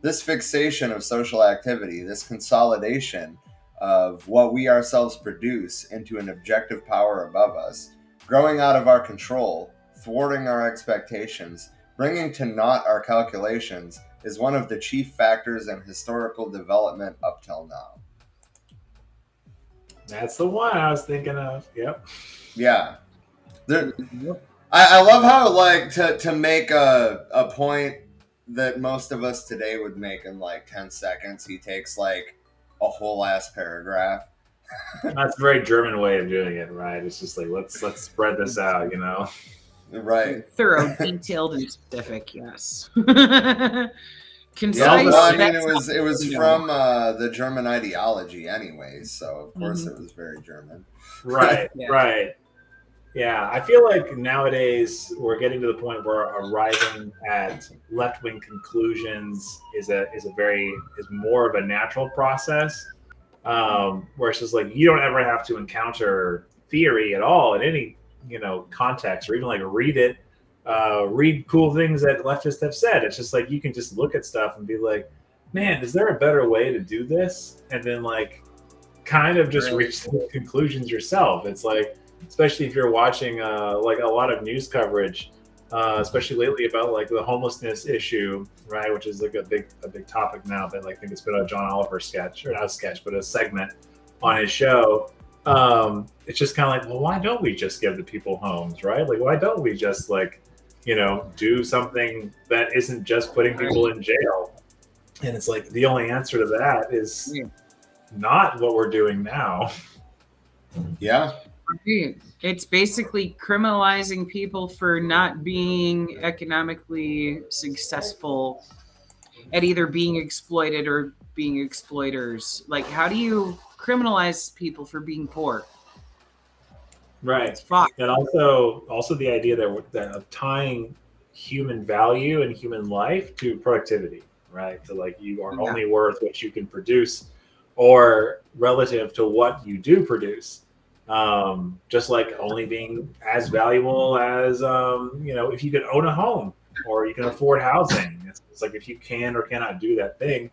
This fixation of social activity, this consolidation of what we ourselves produce into an objective power above us, growing out of our control, thwarting our expectations, bringing to naught our calculations, is one of the chief factors in historical development up till now. That's the one I was thinking of. Yep. Yeah. There, I, I love how like to, to make a, a point that most of us today would make in like 10 seconds, he takes like a whole ass paragraph. [laughs] That's a very German way of doing it, right? It's just like let's let's spread this out, you know. Right. thorough [laughs] detailed and specific yes [laughs] Yeah, concise well, I mean, it was it was you know. from uh, the German ideology, anyways. So of course Mhm. it was very German. Right, Yeah. right. Yeah, I feel like nowadays we're getting to the point where arriving at left wing conclusions is a is a very is more of a natural process. Um, where it's just like you don't ever have to encounter theory at all in any you know context or even like read it, uh, read cool things that leftists have said. It's just like you can just look at stuff and be like, man, is there a better way to do this? And then like kind of just reach the conclusions yourself. It's like, especially if you're watching uh, like a lot of news coverage uh, especially lately about like the homelessness issue, right? Which is like a big a big topic now. But like, I think it's been a John Oliver sketch or not a sketch, but a segment on his show. Um, it's just kind of like, well, why don't we just give the people homes, right? Like, why don't we just like, you know, do something that isn't just putting people in jail? And it's like the only answer to that is not what we're doing now. Yeah. It's basically criminalizing people for not being economically successful at either being exploited or being exploiters. Like, how do you criminalize people for being poor? Right. And also also the idea that, that of tying human value and human life to productivity right to like you are Yeah. only worth what you can produce or relative to what you do produce um, just like only being as valuable as um, you know if you can own a home or you can afford housing it's, it's like if you can or cannot do that thing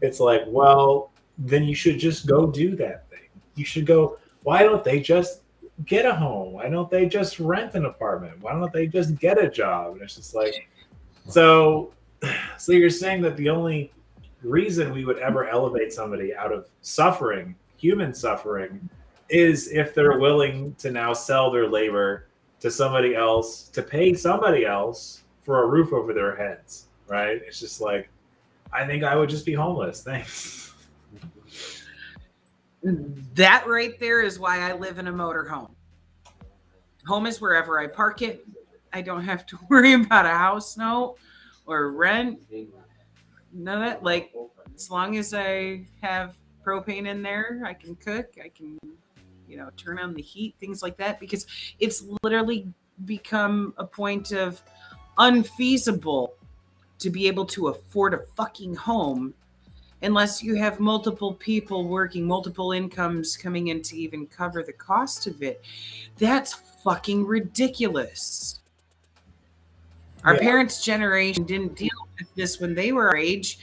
it's like well then you should just go do that thing you should go why don't they just get a home? Why don't they just rent an apartment? Why don't they just get a job? And it's just like, so, [sighs] so you're saying that the only reason we would ever elevate somebody out of suffering, human suffering, is if they're willing to now sell their labor to somebody else to pay somebody else for a roof over their heads, right? It's just like, I think I would just be homeless. [laughs] Thanks. That right there is why I live in a motorhome. Home Home is wherever I park it. I don't have to [laughs] worry about a house note or rent. None of that. Like, as long as I have propane in there, I can cook. I can, you know, turn on the heat, things like that, because it's literally become a point of unfeasible to be able to afford a fucking home unless you have multiple people working, multiple incomes coming in to even cover the cost of it. That's fucking ridiculous. Our Yeah. parents' generation didn't deal with this when they were our age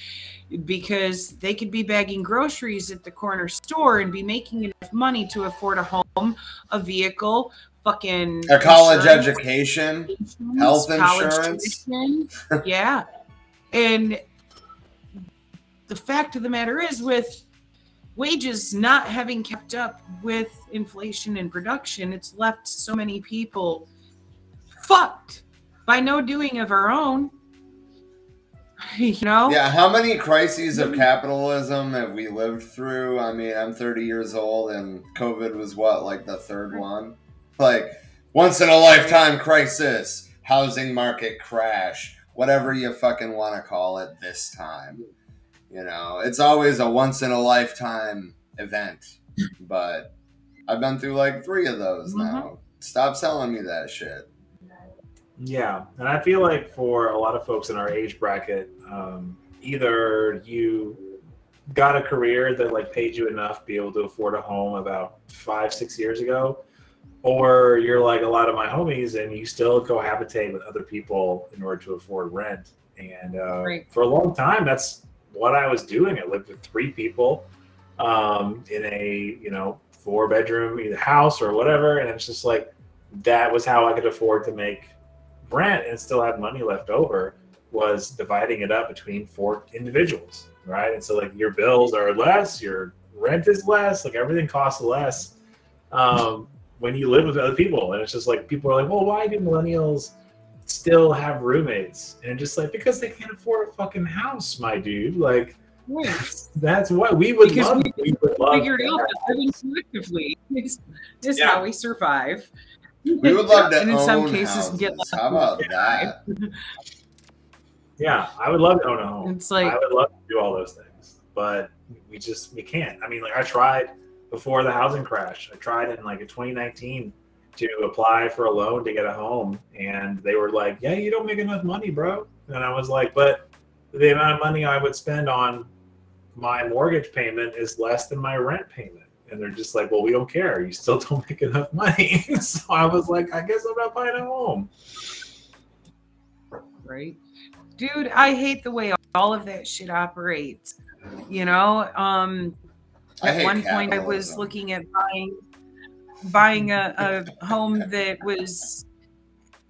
because they could be bagging groceries at the corner store and be making enough money to afford a home, a vehicle, fucking A college insurance, education. health insurance. yeah. And the fact of the matter is, with wages not having kept up with inflation and production, it's left so many people fucked by no doing of our own. [laughs] You know? Yeah, how many crises of mm-hmm. capitalism have we lived through? I mean, I'm 30 years old, and COVID was what, like the third mm-hmm. one? Like, once in a lifetime crisis, housing market crash, whatever you fucking want to call it this time. You know, it's always a once in a lifetime event, but I've been through like three of those mm-hmm. now. Stop selling me that shit. Yeah, and I feel like for a lot of folks in our age bracket, um, either you got a career that like paid you enough to be able to afford a home about five, six years ago, or you're like a lot of my homies and you still cohabitate with other people in order to afford rent. And uh, Right. for a long time, that's what I was doing. I lived with three people um, in a you know four bedroom either house or whatever, and it's just like that was how I could afford to make rent and still have money left over was dividing it up between four individuals, right? And so like your bills are less, your rent is less, like everything costs less um, when you live with other people. And it's just like people are like, well, why do millennials still have roommates? And just like because they can't afford a fucking house, my dude. Like Right. [laughs] that's what we would Because love. we We, would love Figured out that living collectively is, is Yeah. how we survive. We would love to and in own some cases houses. get less How about that? Yeah, I would love to own a home. It's like I would love to do all those things, but we just we can't. I mean, like I tried before the housing crash. I tried in like a 2019 to apply for a loan to get a home, and they were like, "Yeah, you don't make enough money, bro." And I was like, "But the amount of money I would spend on my mortgage payment is less than my rent payment." And they're just like, "Well, we don't care. You still [laughs] don't make enough money." [laughs] so I was like, "I guess I'm not buying a home." right dude i hate the way all of that shit operates you know um at hate one point i was looking at buying buying a, a home that was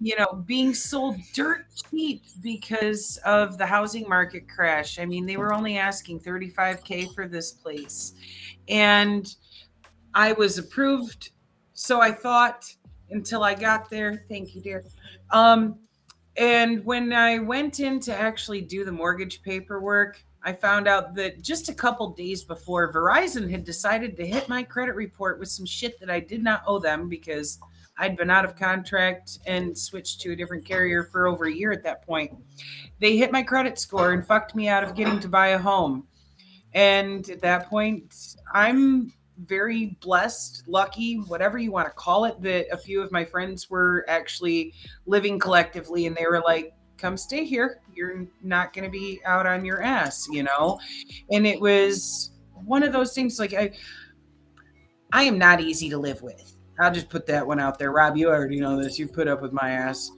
you know, being sold dirt cheap because of the housing market crash. I mean, they were only asking 35K for this place. And I was approved. So I thought until I got there, thank you, dear. Um, and when I went in to actually do the mortgage paperwork, I found out that just a couple days before, Verizon had decided to hit my credit report with some shit that I did not owe them because I'd been out of contract and switched to a different carrier for over a year at that point. They hit my credit score and fucked me out of getting to buy a home. And at that point, I'm very blessed, lucky, whatever you want to call it, that a few of my friends were actually living collectively and they were like, come stay here. You're not going to be out on your ass, you know? And it was one of those things like I I am not easy to live with. I'll just put that one out there. Rob, you already know this. You've put up with my ass.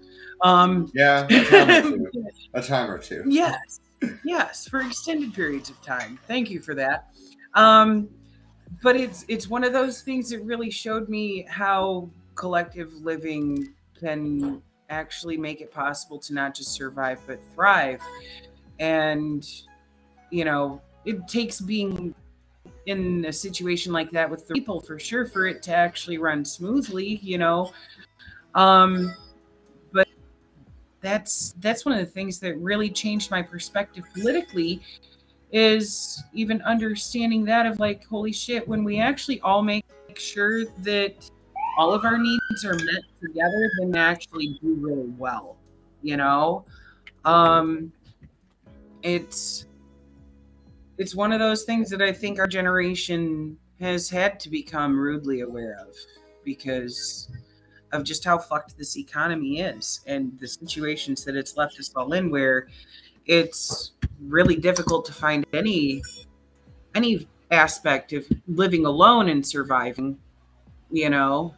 Um Yeah, a time or two. [laughs] A time or two. yes. Yes, for extended periods of time. Thank you for that. Um but it's it's one of those things that really showed me how collective living can actually make it possible to not just survive but thrive. And you know it takes being in a situation like that with the people for sure for it to actually run smoothly you know? Um but that's that's one of the things that really changed my perspective politically is even understanding that of like holy shit when we actually all make sure that all of our needs are met together then they actually do really well you know? Um it's it's one of those things that i think our generation has had to become rudely aware of because of just how fucked this economy is and the situations that it's left us all in where it's really difficult to find any any aspect of living alone and surviving you know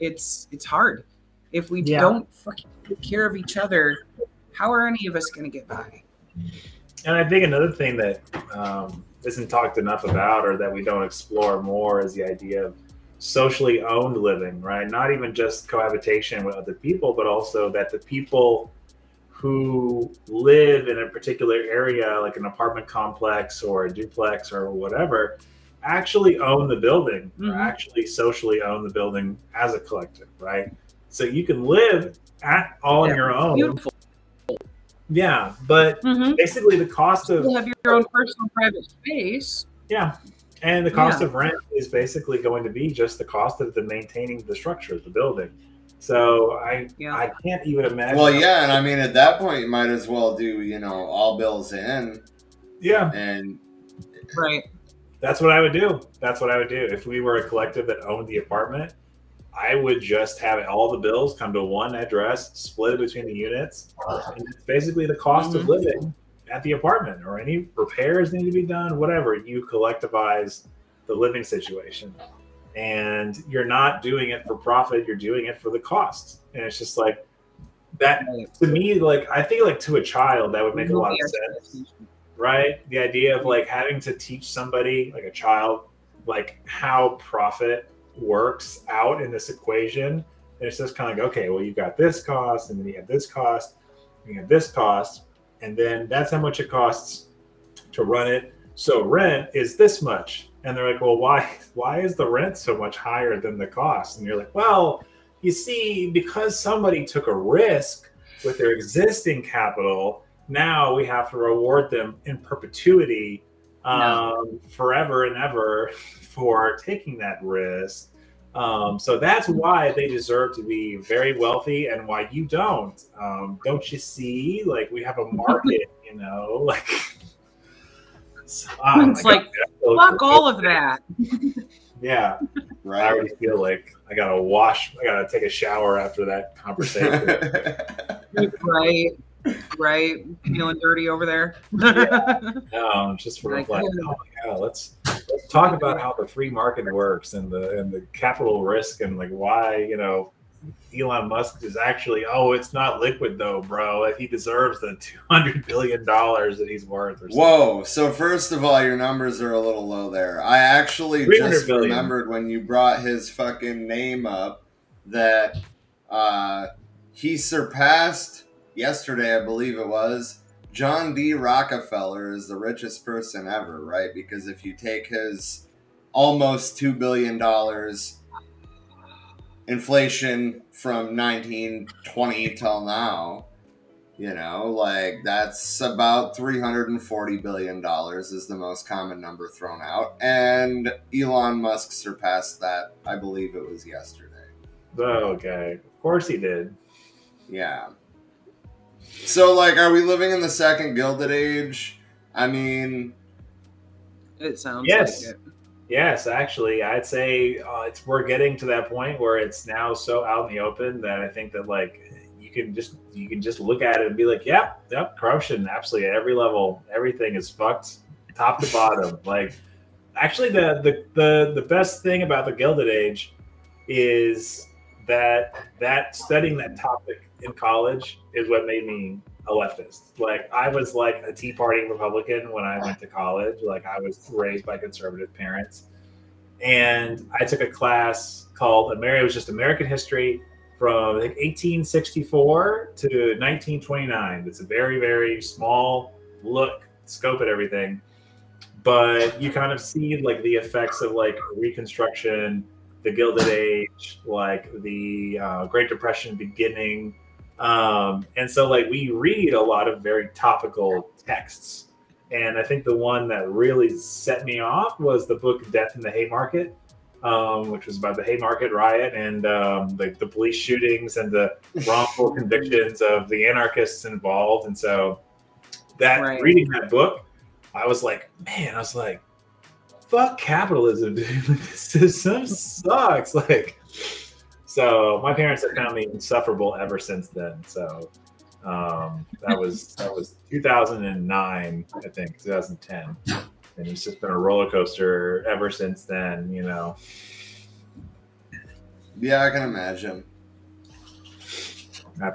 it's it's hard if we Yeah. don't fucking take care of each other how are any of us going to get by And I think another thing that um, isn't talked enough about or that we don't explore more is the idea of socially owned living, right? Not even just cohabitation with other people, but also that the people who live in a particular area, like an apartment complex or a duplex or whatever, actually own the building or Mhm. actually socially own the building as a collective, right? So you can live at all on your own. beautiful Yeah, but mm-hmm. basically the cost of you have your own personal private space yeah, and the cost Yeah. of rent is basically going to be just the cost of the maintaining the structure of the building. So I Yeah. I can't even imagine. Well, yeah, and I mean, at that point, you might as well do, you know, all bills in, yeah, and right that's what I would do. That's what I would do if we were a collective that owned the apartment. I would just have all the bills come to one address, split it between the units, and it's basically the cost of Mhm. living at the apartment or any repairs need to be done, whatever. You collectivize the living situation. And you're not doing it for profit, you're doing it for the cost. And it's just like that to me, like I think like to a child that would make a lot of sense right? The idea of like having to teach somebody, like a child, like how profit works out in this equation. And it's just kind of like, okay, well, you got this cost, and then you have this cost, and you have this cost, and then that's how much it costs to run it. So rent is this much. And they're like, well, why why is the rent so much higher than the cost? And you're like, well, you see, because somebody took a risk with their existing capital, now we have to reward them in perpetuity um, forever and ever [laughs] for taking that risk. Um, so that's why they deserve to be very wealthy and why you don't. Um, don't you see? Like we have a market, you know, [laughs] like. [laughs] So- oh It's like, God, so fuck cool. all of that [laughs] Yeah, I right. already feel like I gotta wash. I gotta take a shower after that conversation. [laughs] right right feeling dirty over there um, just for Like, like, yeah. oh my god, let's let's talk about how the free market works and the and the capital risk and like why you know Elon Musk is actually oh it's not liquid though, bro. He deserves the two hundred billion dollars that he's worth. Or. Whoa! So first of all, your numbers are a little low there. I actually just billion. remembered when you brought his fucking name up that uh, he surpassed yesterday, I believe it was. John D. Rockefeller is the richest person ever, right? Because if you take his almost $2 billion inflation from 1920 till now, you know, like that's about 340 billion dollars is the most common number thrown out, and Elon Musk surpassed that. I believe it was yesterday. Okay, of course he did. Yeah. So, like, are we living in the second Gilded Age? I mean, It sounds Yes. like it. Yes, actually, I'd say uh, it's we're getting to that point where it's now so out in the open that I think that like you can just you can just look at it and be like, yep, yep, corruption, absolutely at every level, everything is fucked, top to bottom. [laughs] like, actually, the the the the best thing about the Gilded Age is that that studying that topic in college is what made me a leftist. Like I was like a Tea Party Republican when I went to college. Like I was raised by conservative parents, and I took a class called America. It was just American history from I think 1864 to 1929. It's a very very small look scope at everything, but you kind of see like the effects of like Reconstruction, the Gilded Age, like the uh, Great Depression beginning um, and so like we read a lot of very topical texts. And i think the one that really set me off was the book death in the haymarket um, which was about the haymarket riot and um, like the police shootings and the wrongful [laughs] convictions of the anarchists involved. And so that Right. reading that book i was like man i was like fuck capitalism dude. [laughs] This system sucks. [laughs] Like so my parents have found me insufferable ever since then. So um, that was that was 2009, I think, 2010, and it's just been a roller coaster ever since then. You know, yeah, I can imagine.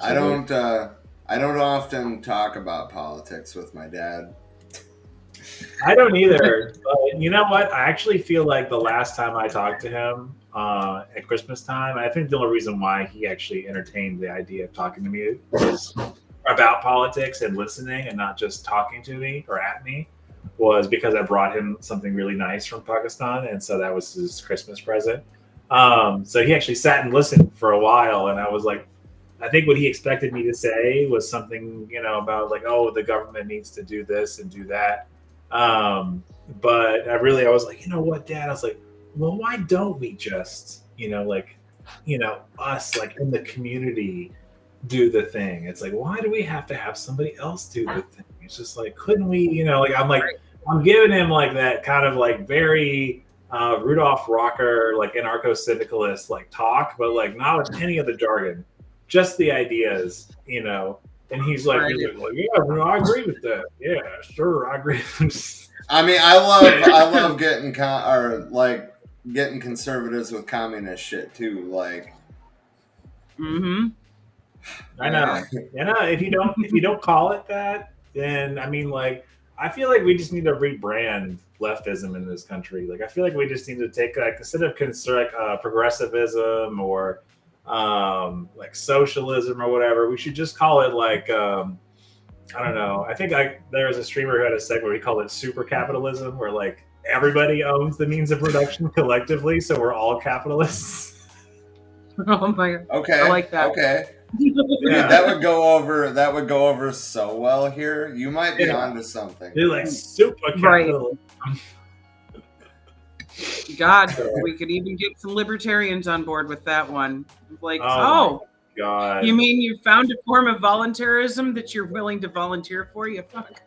I don't. Uh, I don't often talk about politics with my dad. I don't either. But you know what? I actually feel like the last time I talked to him uh, at Christmas time, I think the only reason why he actually entertained the idea of talking to me was about politics and listening and not just talking to me or at me was because I brought him something really nice from Pakistan. And so that was his Christmas present. Um, so he actually sat and listened for a while. And I was like, I think what he expected me to say was something, you know, about like, oh, the government needs to do this and do that. Um, but I really, I was like, you know what, Dad? I was like, well, why don't we just, you know, like, you know, us like in the community do the thing? It's like, why do we have to have somebody else do the thing? It's just like, couldn't we, you know, like I'm like, I'm giving him like that kind of like very uh, Rudolf Rocker, like anarcho syndicalist like talk, but like not with any of the jargon, just the ideas, you know. And he's like, he's like, well, yeah, no, I agree with that. Yeah, sure, I agree. I mean, I love. I love getting con- or like getting conservatives with communist shit too. Like, Mm-hmm. I know. You know, if you don't if you don't call it that, then I mean like I feel like we just need to rebrand leftism in this country. Like I feel like we just need to take like instead of consider uh, progressivism or um like socialism or whatever, we should just call it like um I don't know. I think I there was a streamer who had a segment where he called it super capitalism where like everybody owns the means of production collectively, so we're all capitalists. [laughs] Oh my god. Okay, I like that. Okay, [laughs] Yeah. Dude, that would go over. That would go over so well here. You might be Yeah. onto something. They're like super Right. God, [laughs] we could even get some libertarians on board with that one. Like, Oh, oh, God. you mean you found a form of voluntarism that you're willing to volunteer for? You fuck.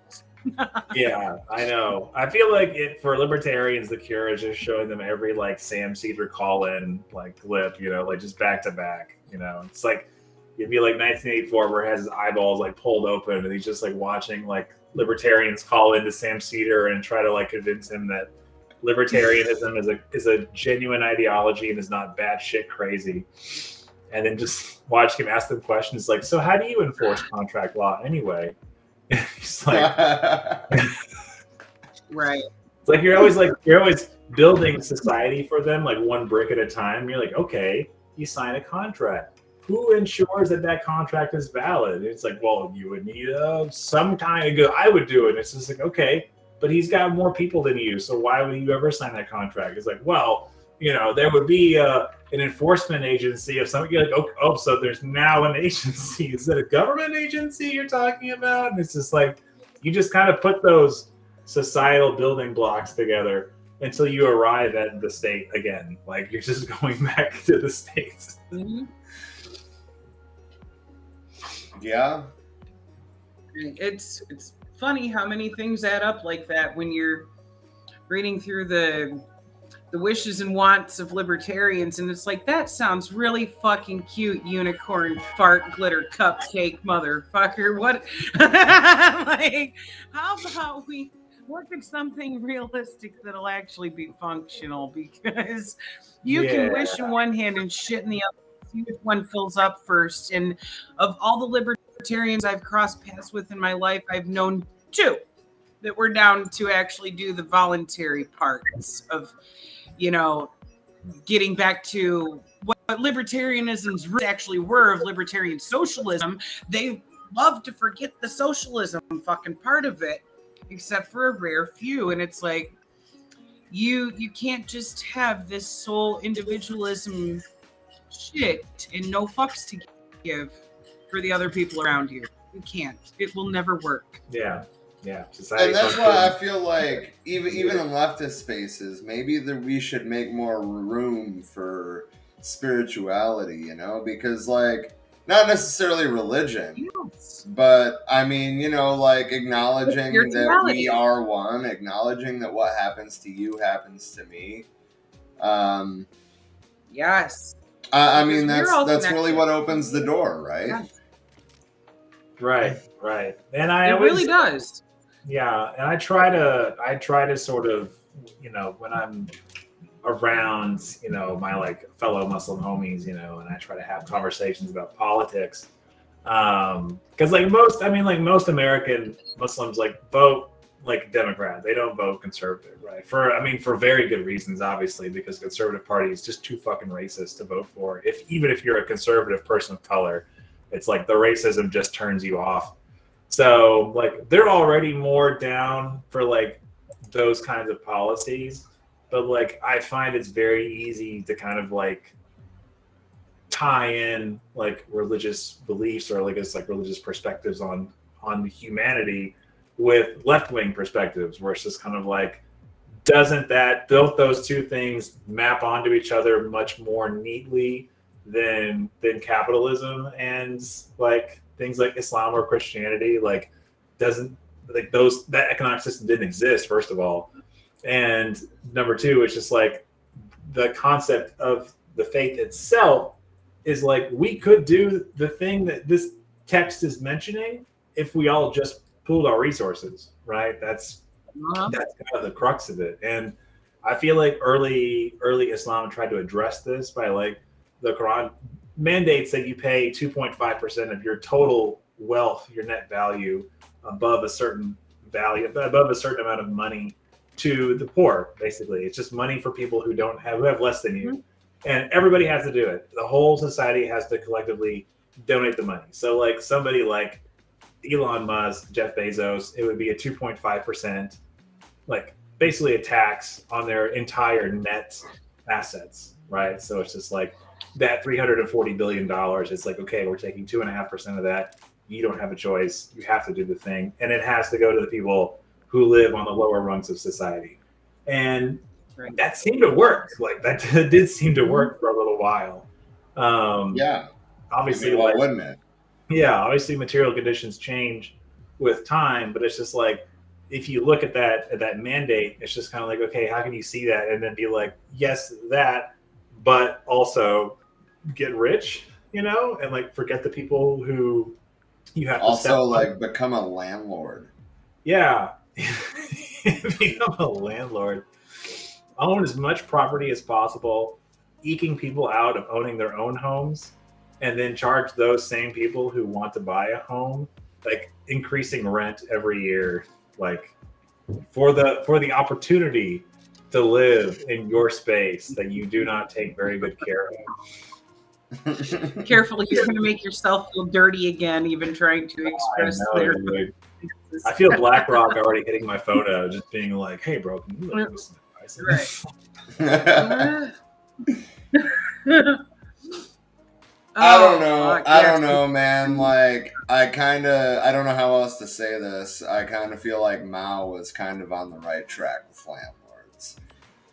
Yeah, I know. I feel like it for libertarians, the cure is just showing them every like Sam Seder call in like clip, you know, like just back to back. You know, it's like it'd be like 1984 where he has his eyeballs like pulled open and he's just like watching like libertarians call into Sam Seder and try to like convince him that libertarianism is a is a genuine ideology and is not batshit crazy. And then just watch him ask them questions like, "So how do you enforce contract law anyway?" [laughs] he's like, [laughs] Right. It's like you're always like you're always building society for them like one brick at a time. You're like, okay, you sign a contract. Who ensures that that contract is valid? It's like, well, you would need uh, some kind of good. I would do it. It's just like, okay, but he's got more people than you, so why would you ever sign that contract? It's like, well, you know, there would be uh, an enforcement agency If some of something like, oh, oh, so there's now an [laughs] agency. Is it a government agency you're talking about? And it's just like, you just kind of put those societal building blocks together until you arrive at the state again. Like you're just [laughs] going back to the states. Mhm. Yeah. It's it's funny how many things add up like that when you're reading through the the wishes and wants of libertarians and it's like that sounds really fucking cute unicorn fart glitter cupcake motherfucker. What? [laughs] Like how about we look at something realistic that'll actually be functional? Because you can wish in one hand and shit in the other see which one fills up first. And of all the libertarians I've crossed paths with in my life, I've known two that were down to actually do the voluntary parts of, you know, getting back to what libertarianism's actually were of libertarian socialism. They love to forget the socialism fucking part of it, except for a rare few. And it's like, you you can't just have this sole individualism shit and no fucks to give for the other people around you. You can't. It will never work. Yeah, yeah. Society And that's why I feel like even even in leftist spaces, maybe that we should make more room for spirituality, you know, because like not necessarily religion, Yes. but I mean, you know, like acknowledging that we are one, acknowledging that what happens to you happens to me. Um, Yes. I, I mean, we're that's all that's really what opens the door, right? Yeah. right, right. And I It always, really does. Yeah, and I try to, I try to sort of, you know, when I'm around, you know, my like fellow Muslim homies, you know, and I try to have conversations about politics. Um, because like most, I mean, like most American Muslims like vote like Democrat. They don't vote conservative, right? For I mean, for very good reasons, obviously, because conservative party is just too fucking racist to vote for. If even if you're a conservative person of color, it's like the racism just turns you off. So like they're already more down for like those kinds of policies, but like I find it's very easy to kind of like tie in like religious beliefs or like it's like religious perspectives on on humanity with left wing perspectives, where it's just kind of like, doesn't that don't those two things map onto each other much more neatly than than capitalism and like things like Islam or Christianity? Like, doesn't like those that economic system didn't exist first of all, and number two, it's just like the concept of the faith itself is like we could do the thing that this text is mentioning if we all just pooled our resources, right? That's Uh-huh. that's kind of the crux of it. And I feel like early early Islam tried to address this by like the Quran mandates that you pay 2.5% of your total wealth, your net value, above a certain value, above a certain amount of money to the poor. Basically, it's just money for people who don't have who have less than you, mm-hmm. and everybody has to do it. The whole society has to collectively donate the money. So, like somebody like Elon Musk, Jeff Bezos, it would be a 2.5%, like basically a tax on their entire net assets, right? So it's just like that $340 billion. It's like, okay, we're taking 2.5% of that. You don't have a choice. You have to do the thing. And it has to go to the people who live on the lower rungs of society. And Right. that seemed to work. Like that [laughs] did seem to work for a little while. Um, Yeah. I obviously, mean, why like, wouldn't it? yeah, obviously material conditions change with time, but it's just like if you look at that at that mandate, it's just kind of like, okay, how can you see that and then be like, yes, that, but also get rich, you know, and like forget the people who you have to Also, like become a landlord. yeah, [laughs] become a landlord, own as much property as possible, eking people out of owning their own homes, and then charge those same people who want to buy a home like increasing rent every year, like for the for the opportunity to live in your space that you do not take very good care of. [laughs] Careful, you're going to make yourself feel dirty again, even trying to express I know, their. dude. I feel BlackRock already hitting my photo, just being like, "Hey, bro, can you like, give me some? Right. [laughs] I don't Oh, know. fuck, I don't know, man. Like, I kind of, I don't know how else to say this. I kind of feel like Mao was kind of on the right track with landlords.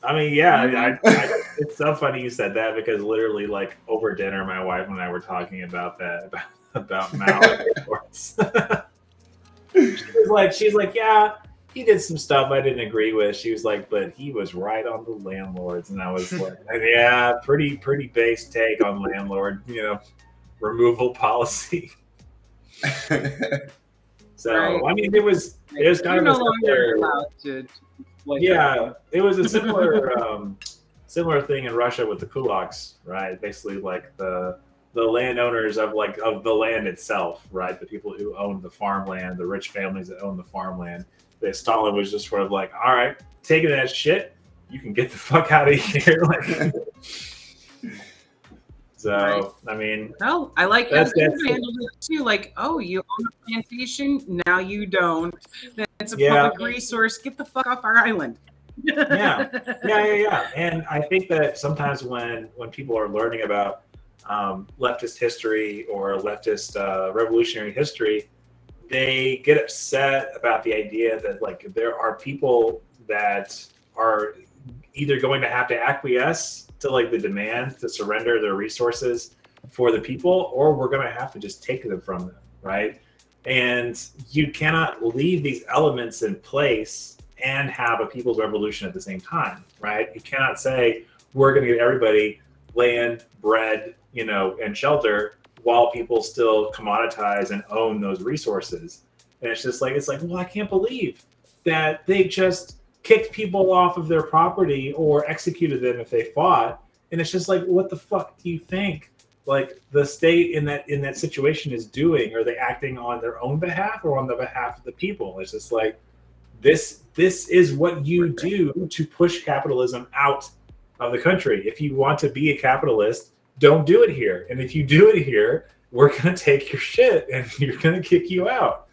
I mean, yeah, I, mm. I, it's so funny you said that because literally, like over dinner, my wife and I were talking about that [laughs] about about Mao and reports. she was like, she's like, yeah, he did some stuff I didn't agree with. She was like, but he was right on the landlords, and I was [laughs] like, yeah, pretty pretty base take on landlord, you know, removal policy. [laughs] So Right. I mean, it was it was kind You're of no a longer allowed to. Like yeah, it was a similar [laughs] um, similar thing in Russia with the kulaks, right? Basically, like the the landowners of like of the land itself, right? The people who owned the farmland, the rich families that owned the farmland. That Stalin was just sort of like, all right, taking that shit, you can get the [laughs] fuck out of here. [laughs] like, so Right. I mean, No, I like That's- that's- handled it too. Like, oh, you own a plantation, now you don't. That's a Yeah. public resource. Get the fuck off our island. Yeah. [laughs] yeah, yeah, yeah. And I think that sometimes when when people are learning about um, leftist history or leftist uh, revolutionary history, they get upset about the idea that like there are people that are either going to have to acquiesce to like the demand to surrender their resources for the people, or we're going to have to just take them from them, right? And you cannot leave these elements in place and have a people's revolution at the same time, right? You cannot say we're going to give everybody land, bread, you know, and shelter while people still commoditize and own those resources. And it's just like it's like, well, I can't believe that they just kicked people off of their property or executed them if they fought. And it's just like, what the fuck do you think? Like the state in that in that situation is doing? Are they acting on their own behalf or on the behalf of the people? It's just like this this is what you do to push capitalism out of the country. If you want to be a capitalist, don't do it here. And if you do it here, we're going to take your shit and [laughs] you're going to kick you out.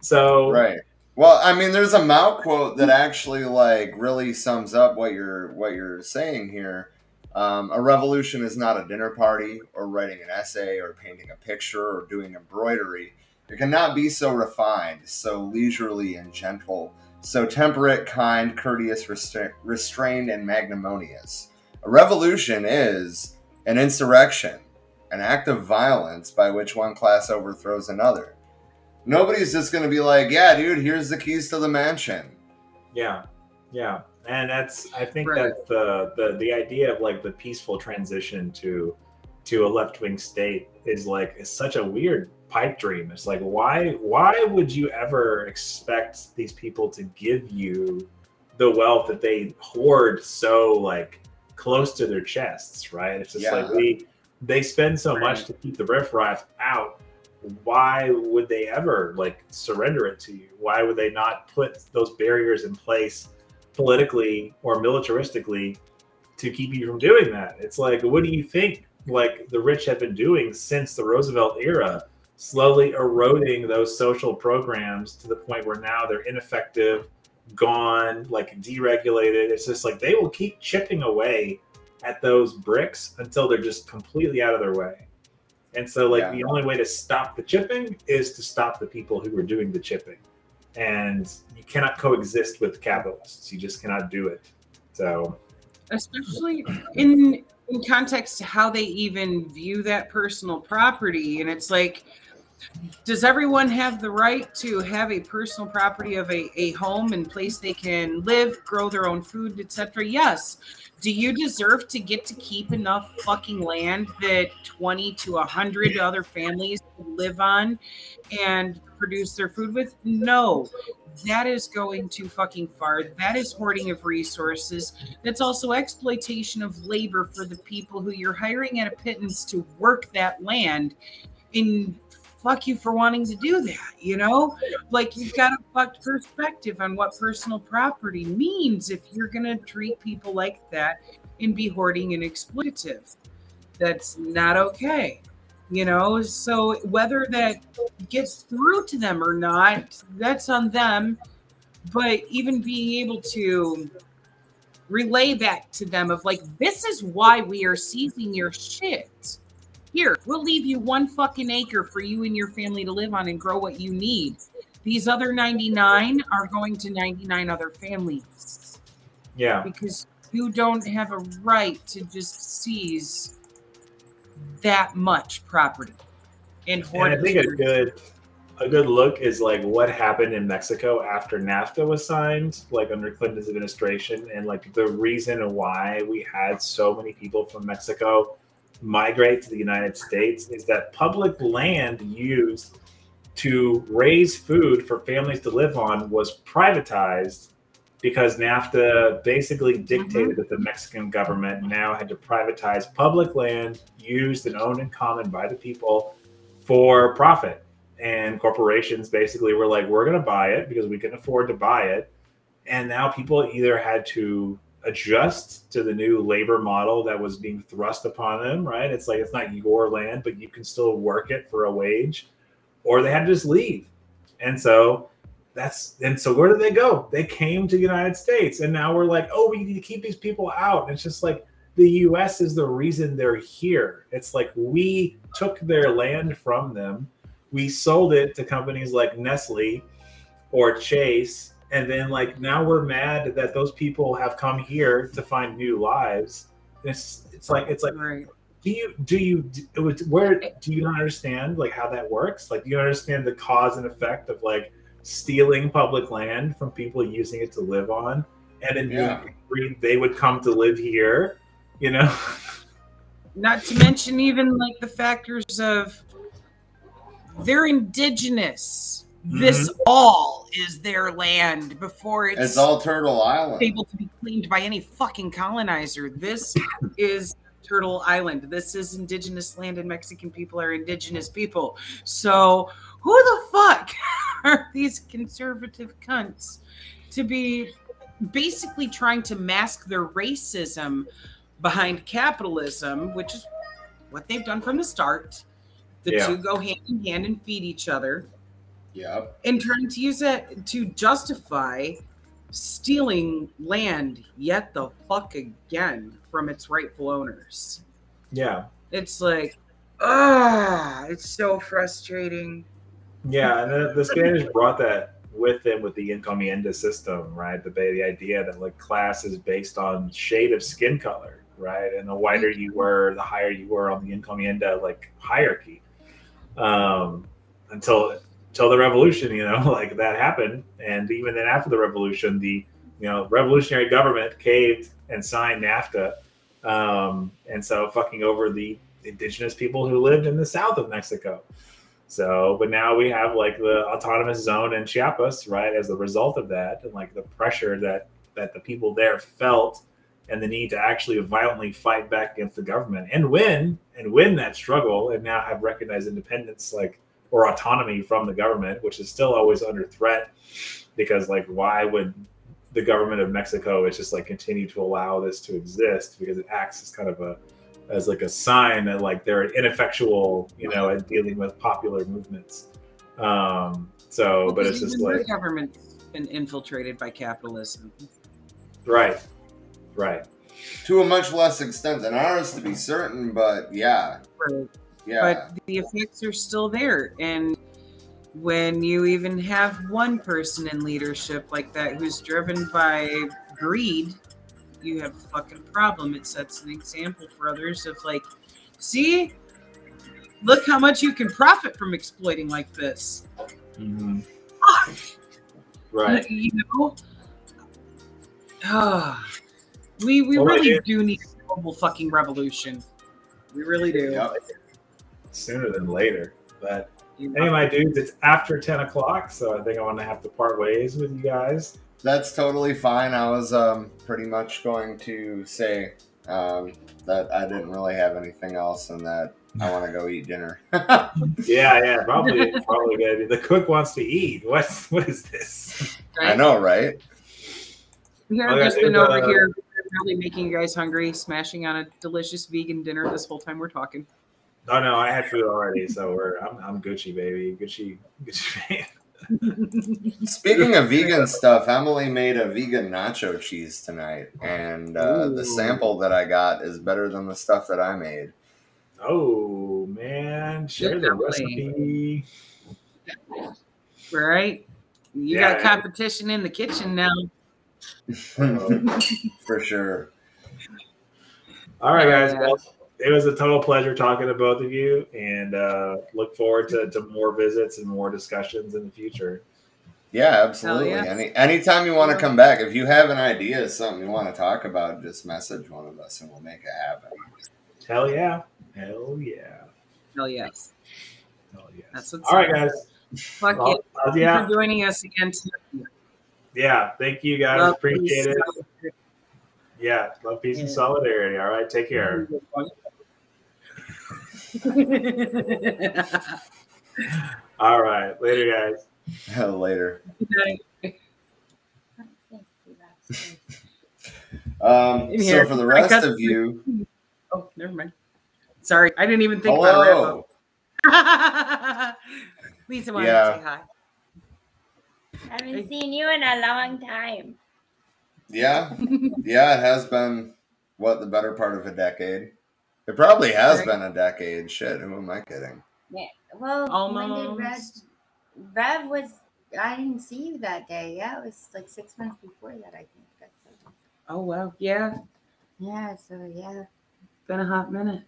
So right. Well, I mean, there's a Mao quote that actually like really sums up what you're what you're saying here. Um, a revolution is not a dinner party or writing an essay or painting a picture or doing embroidery. It cannot be so refined, so leisurely and gentle, so temperate, kind, courteous, restra- restrained, and magnanimous. A revolution is an insurrection, an act of violence by which one class overthrows another. Nobody's just going to be like, yeah, dude, here's the keys to the mansion. Yeah, yeah, and that's I think Right. that the the the idea of like the peaceful transition to to a left wing state is like is such a weird pipe dream. It's like why why would you ever expect these people to give you the wealth that they hoard so like close to their chests, right? It's just Yeah. like we they spend so much to keep the riffraff out why would they ever like surrender it to you? Why would they not put those barriers in place politically or militaristically to keep you from doing that? It's like, what do you think like the rich have been doing since the Roosevelt era? Slowly eroding those social programs to the point where now they're ineffective, gone, like deregulated. It's just like they will keep chipping away at those bricks until they're just completely out of their way. And so, like, Yeah. the only way to stop the chipping is to stop the people who are doing the chipping. And you cannot coexist with capitalists. You just cannot do it. So, especially in in context to how they even view that personal property and it's like does everyone have the right to have a personal property of a, a home and place they can live grow their own food etc yes. Do you deserve to get to keep enough fucking land that 20 to 100 other families live on and produce their food with? No. That is going too fucking far. That is hoarding of resources. That's also exploitation of labor for the people who you're hiring at a pittance to work that land. And fuck you for wanting to do that, you know? Like you've got a fucked perspective on what personal property means if you're gonna treat people like that and be hoarding and exploitative. that's not okay. You know, so whether that gets through to them or not, that's on them. But even being able to relay that to them of like, this is why we are seizing your shit. Here, we'll leave you one fucking acre for you and your family to live on and grow what you need. These other 99 are going to 99 other families Yeah. because you don't have a right to just seize that much property and And I think a good a good look is like what happened in Mexico after NAFTA was signed, like under Clinton's administration, and like the reason why we had so many people from Mexico migrate to the United States is that public land used to raise food for families to live on was privatized because NAFTA basically mm-hmm. dictated that the Mexican government now had to privatize public land used and owned in common by the people for profit. And corporations basically were like, we're going to buy it because we can afford to buy it. And now people either had to adjust to the new labor model that was being thrust upon them, right? It's like it's not your land, but you can still work it for a wage, or they had to just leave. And so that's and so where did they go? They came to the United States, and now we're like, oh, we need to keep these people out. And it's just like the U.S. is the reason they're here. It's like we took their land from them, we sold it to companies like Nestle or Chase, and then like now we're mad that those people have come here to find new lives. It's it's like it's like right. do you do you do, where do you not understand like how that works like do you understand the cause and effect of like stealing public land from people using it to live on and in Yeah. they would come to live here you know Not to mention even like the factors of they're indigenous. This mm-hmm. all is their land before it's, It's all Turtle Island. able to be claimed by any fucking colonizer. This is Turtle Island. This is indigenous land, and Mexican people are indigenous people. So, who the fuck [laughs] are these conservative cunts to be basically trying to mask their racism behind capitalism, which is what they've done from the start? The Yeah. two go hand in hand and feed each other Yep. and trying to use it to justify stealing land yet the fuck again from its rightful owners. yeah It's like, ah, it's so frustrating. yeah and the, the spanish brought that with them with the encomienda system right the the idea that like class is based on shade of skin color right and the whiter you were the higher you were on the encomienda like hierarchy um until until the revolution you know [laughs] like that happened and even then after the revolution the you know revolutionary government caved and signed nafta um and so fucking over the indigenous people who lived in the south of mexico so, but now we have like the autonomous zone in Chiapas, right? As a result of that, and like the pressure that that the people there felt, and the need to actually violently fight back against the government and win and win that struggle, and now have recognized independence, like or autonomy from the government, which is still always under threat, because like why would the government of Mexico is just like continue to allow this to exist because it acts as kind of a as like a sign that like they're ineffectual, you know, at dealing with popular movements. Um, so, but it's just even their like government's been infiltrated by capitalism. right, right, To a much less extent than ours, to be certain, but yeah. Yeah. But the effects are still there. And when you even have one person in leadership like that who's driven by greed, you have a fucking problem. It sets an example for others of like, see, look how much you can profit from exploiting like this. Mhm. Fuck. right. You know? Ah, we we Well, really do need a global fucking revolution. We really do. Yep. Sooner than later, but You know? anyway, dudes, it's after ten o'clock, so I think I want to have to part ways with you guys. That's totally fine. I was um, pretty much going to say um, that I didn't really have anything else and that I [laughs] want to go eat dinner. [laughs] Yeah, yeah, probably, [laughs] probably good. The cook wants to eat. What's what is this? I know, right? We have just been over uh, here Really making you guys hungry, smashing on a delicious vegan dinner this whole time we're talking. Oh no, I had food already, so we're I'm I'm Gucci baby, Gucci Gucci. [laughs] Speaking of vegan stuff, Emily made a vegan nacho cheese tonight, and uh, the sample that I got is better than the stuff that I made. oh man, share the Definitely. recipe. right? You Yeah. got competition in the kitchen now. [laughs] For sure. All right, guys. Yeah. Well, it was a total pleasure talking to both of you, and uh, look forward to, to more visits and more discussions in the future. Yeah, absolutely. yeah. Any anytime you want to come back, if you have an idea, something you want to talk about, just message one of us and we'll make it happen. Hell yeah! Hell yeah! Hell yes. Hell yes! That's what's All right, guys. Fuck Well, it. uh, Thank you yeah, for joining us again. tonight. yeah. Thank you, guys. Love, Appreciate it. Yeah, love, peace, and solidarity. All right, take care. [laughs] All right, later, guys. Later. Good night. [laughs] Um, so for the rest got- of you, Oh, never mind. Sorry, I didn't even think about hello. wrap [laughs] up. Lisa wanted Yeah. to say hi. haven't seen you in a long time. Yeah, yeah, it has been what the better part of a decade. It probably has Right. been a decade. Shit, who am I kidding? Yeah. Well, Almost. when did Rev? Rev was. I didn't see you that day. Yeah, it was like six months before that. I think. That's Oh well, yeah, yeah. So yeah. been a hot minute.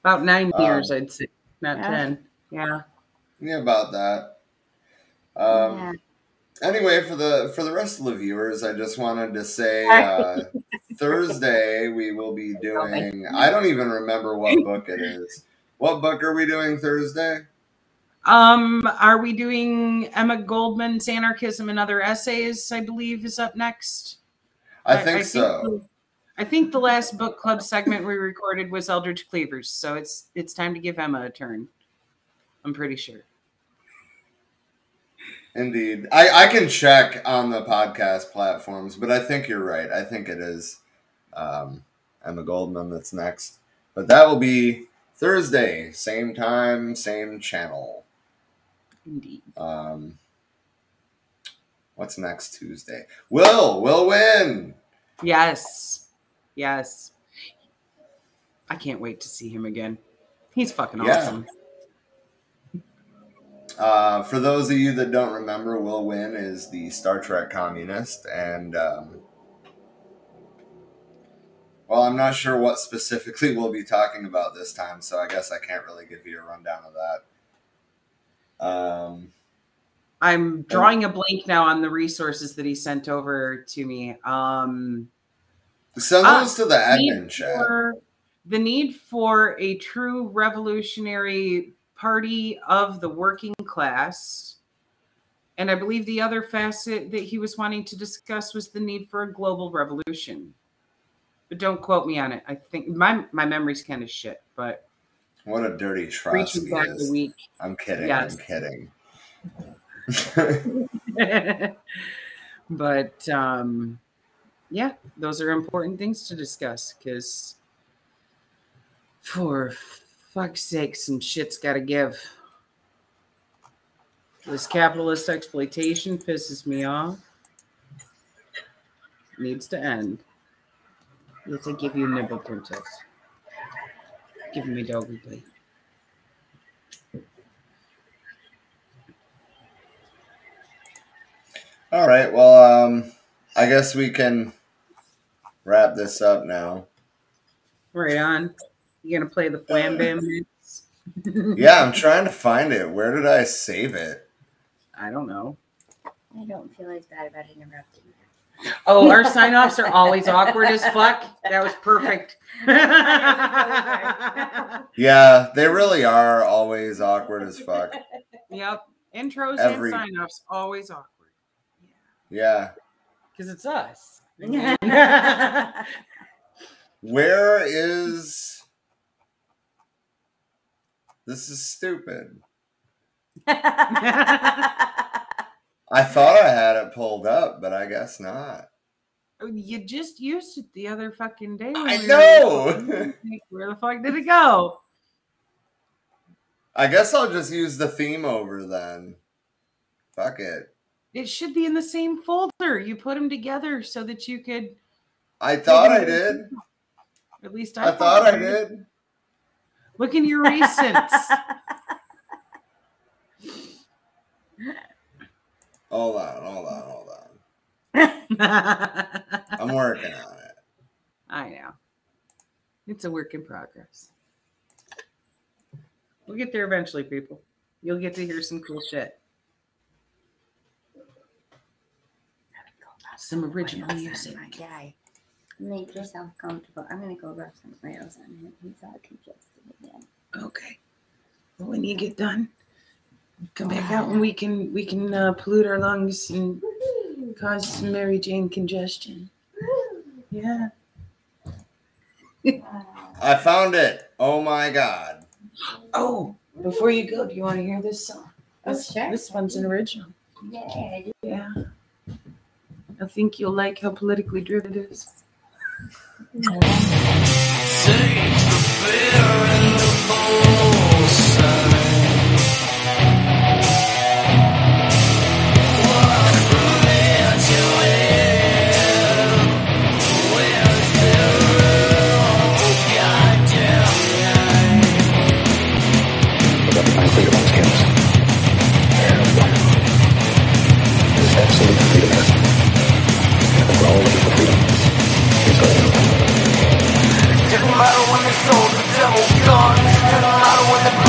About nine Um, years, I'd say, not yeah. ten. Yeah. Yeah, about that. Um, yeah. Anyway, for the for the rest of the viewers, I just wanted to say [laughs] uh, Thursday we will be [laughs] doing. I don't even remember what book it is. What book are we doing Thursday? Um, are we doing Emma Goldman's Anarchism and Other Essays? I believe is up next. I think so. the- I think the last book club segment we recorded was Eldridge Cleaver's, so it's it's time to give Emma a turn. I'm pretty sure. Indeed. I, I can check on the podcast platforms, but I think you're right. I think it is um, Emma Goldman that's next. But that will be Thursday, same time, same channel. Indeed. Um, what's next Tuesday? Will, will win. Yes. Yes. I can't wait to see him again. He's fucking Yeah. awesome. Uh, for those of you that don't remember, Will Win is the Star Trek communist, and um, well, I'm not sure what specifically [laughs] we'll be talking about this time, so I guess I can't really give you a rundown of that. Um, I'm drawing a blank now on the resources that he sent over to me. Um, send Ah, those to the admin chat. the need for a true revolutionary party of the working class. And I believe the other facet that he was wanting to discuss was the need for a global revolution. But don't quote me on it. I think my my memory's kind of shit, but What a dirty Trotsky back is. a week. I'm kidding. Yes. I'm kidding. [laughs] but um yeah, those are important things to discuss because for fuck's sake, some shit's got to give. This capitalist exploitation pisses me off. Needs to end. Let's I give you a nibble, princess. Give me doggy play. All right. Well, um, I guess we can wrap this up now. Right on. You gonna play the flambe [laughs] mix? Yeah, I'm trying to find it. Where did I save it? I don't know. I don't feel as bad about interrupting. Oh, our sign offs are always awkward as fuck. That was perfect. [laughs] [laughs] Yeah, they really are always awkward as fuck. yep. Intros Every- and sign offs always awkward. Yeah. Because it's us. [laughs] Where is. This is stupid. I thought I had it pulled up, but I guess not. Oh, you just used it the other fucking day. I we know. [laughs] Where the fuck did it go? I guess I'll just use the theme over then. Fuck it. It should be in the same folder. You put them together so that you could. I thought I did. At least I, I thought I you did. Look in your recents. [laughs] Hold on, hold on, hold on. I'm working on it. I know. It's a work in progress. We'll get there eventually, people. You'll get to hear some cool shit. Some original music. My guy. Make yourself comfortable. I'm gonna go rub some oils on him. He's all congested again. Okay. Well, when you get done, come back out and we can we can uh, pollute our lungs and cause some Mary Jane congestion. Yeah. I found it. Oh my god. Oh, before you go, do you want to hear this song? This, sure. this one's an original. Yeah, I. Yeah. I think you'll like how politically driven it is. [laughs] We've sold the devil guns. Didn't matter when they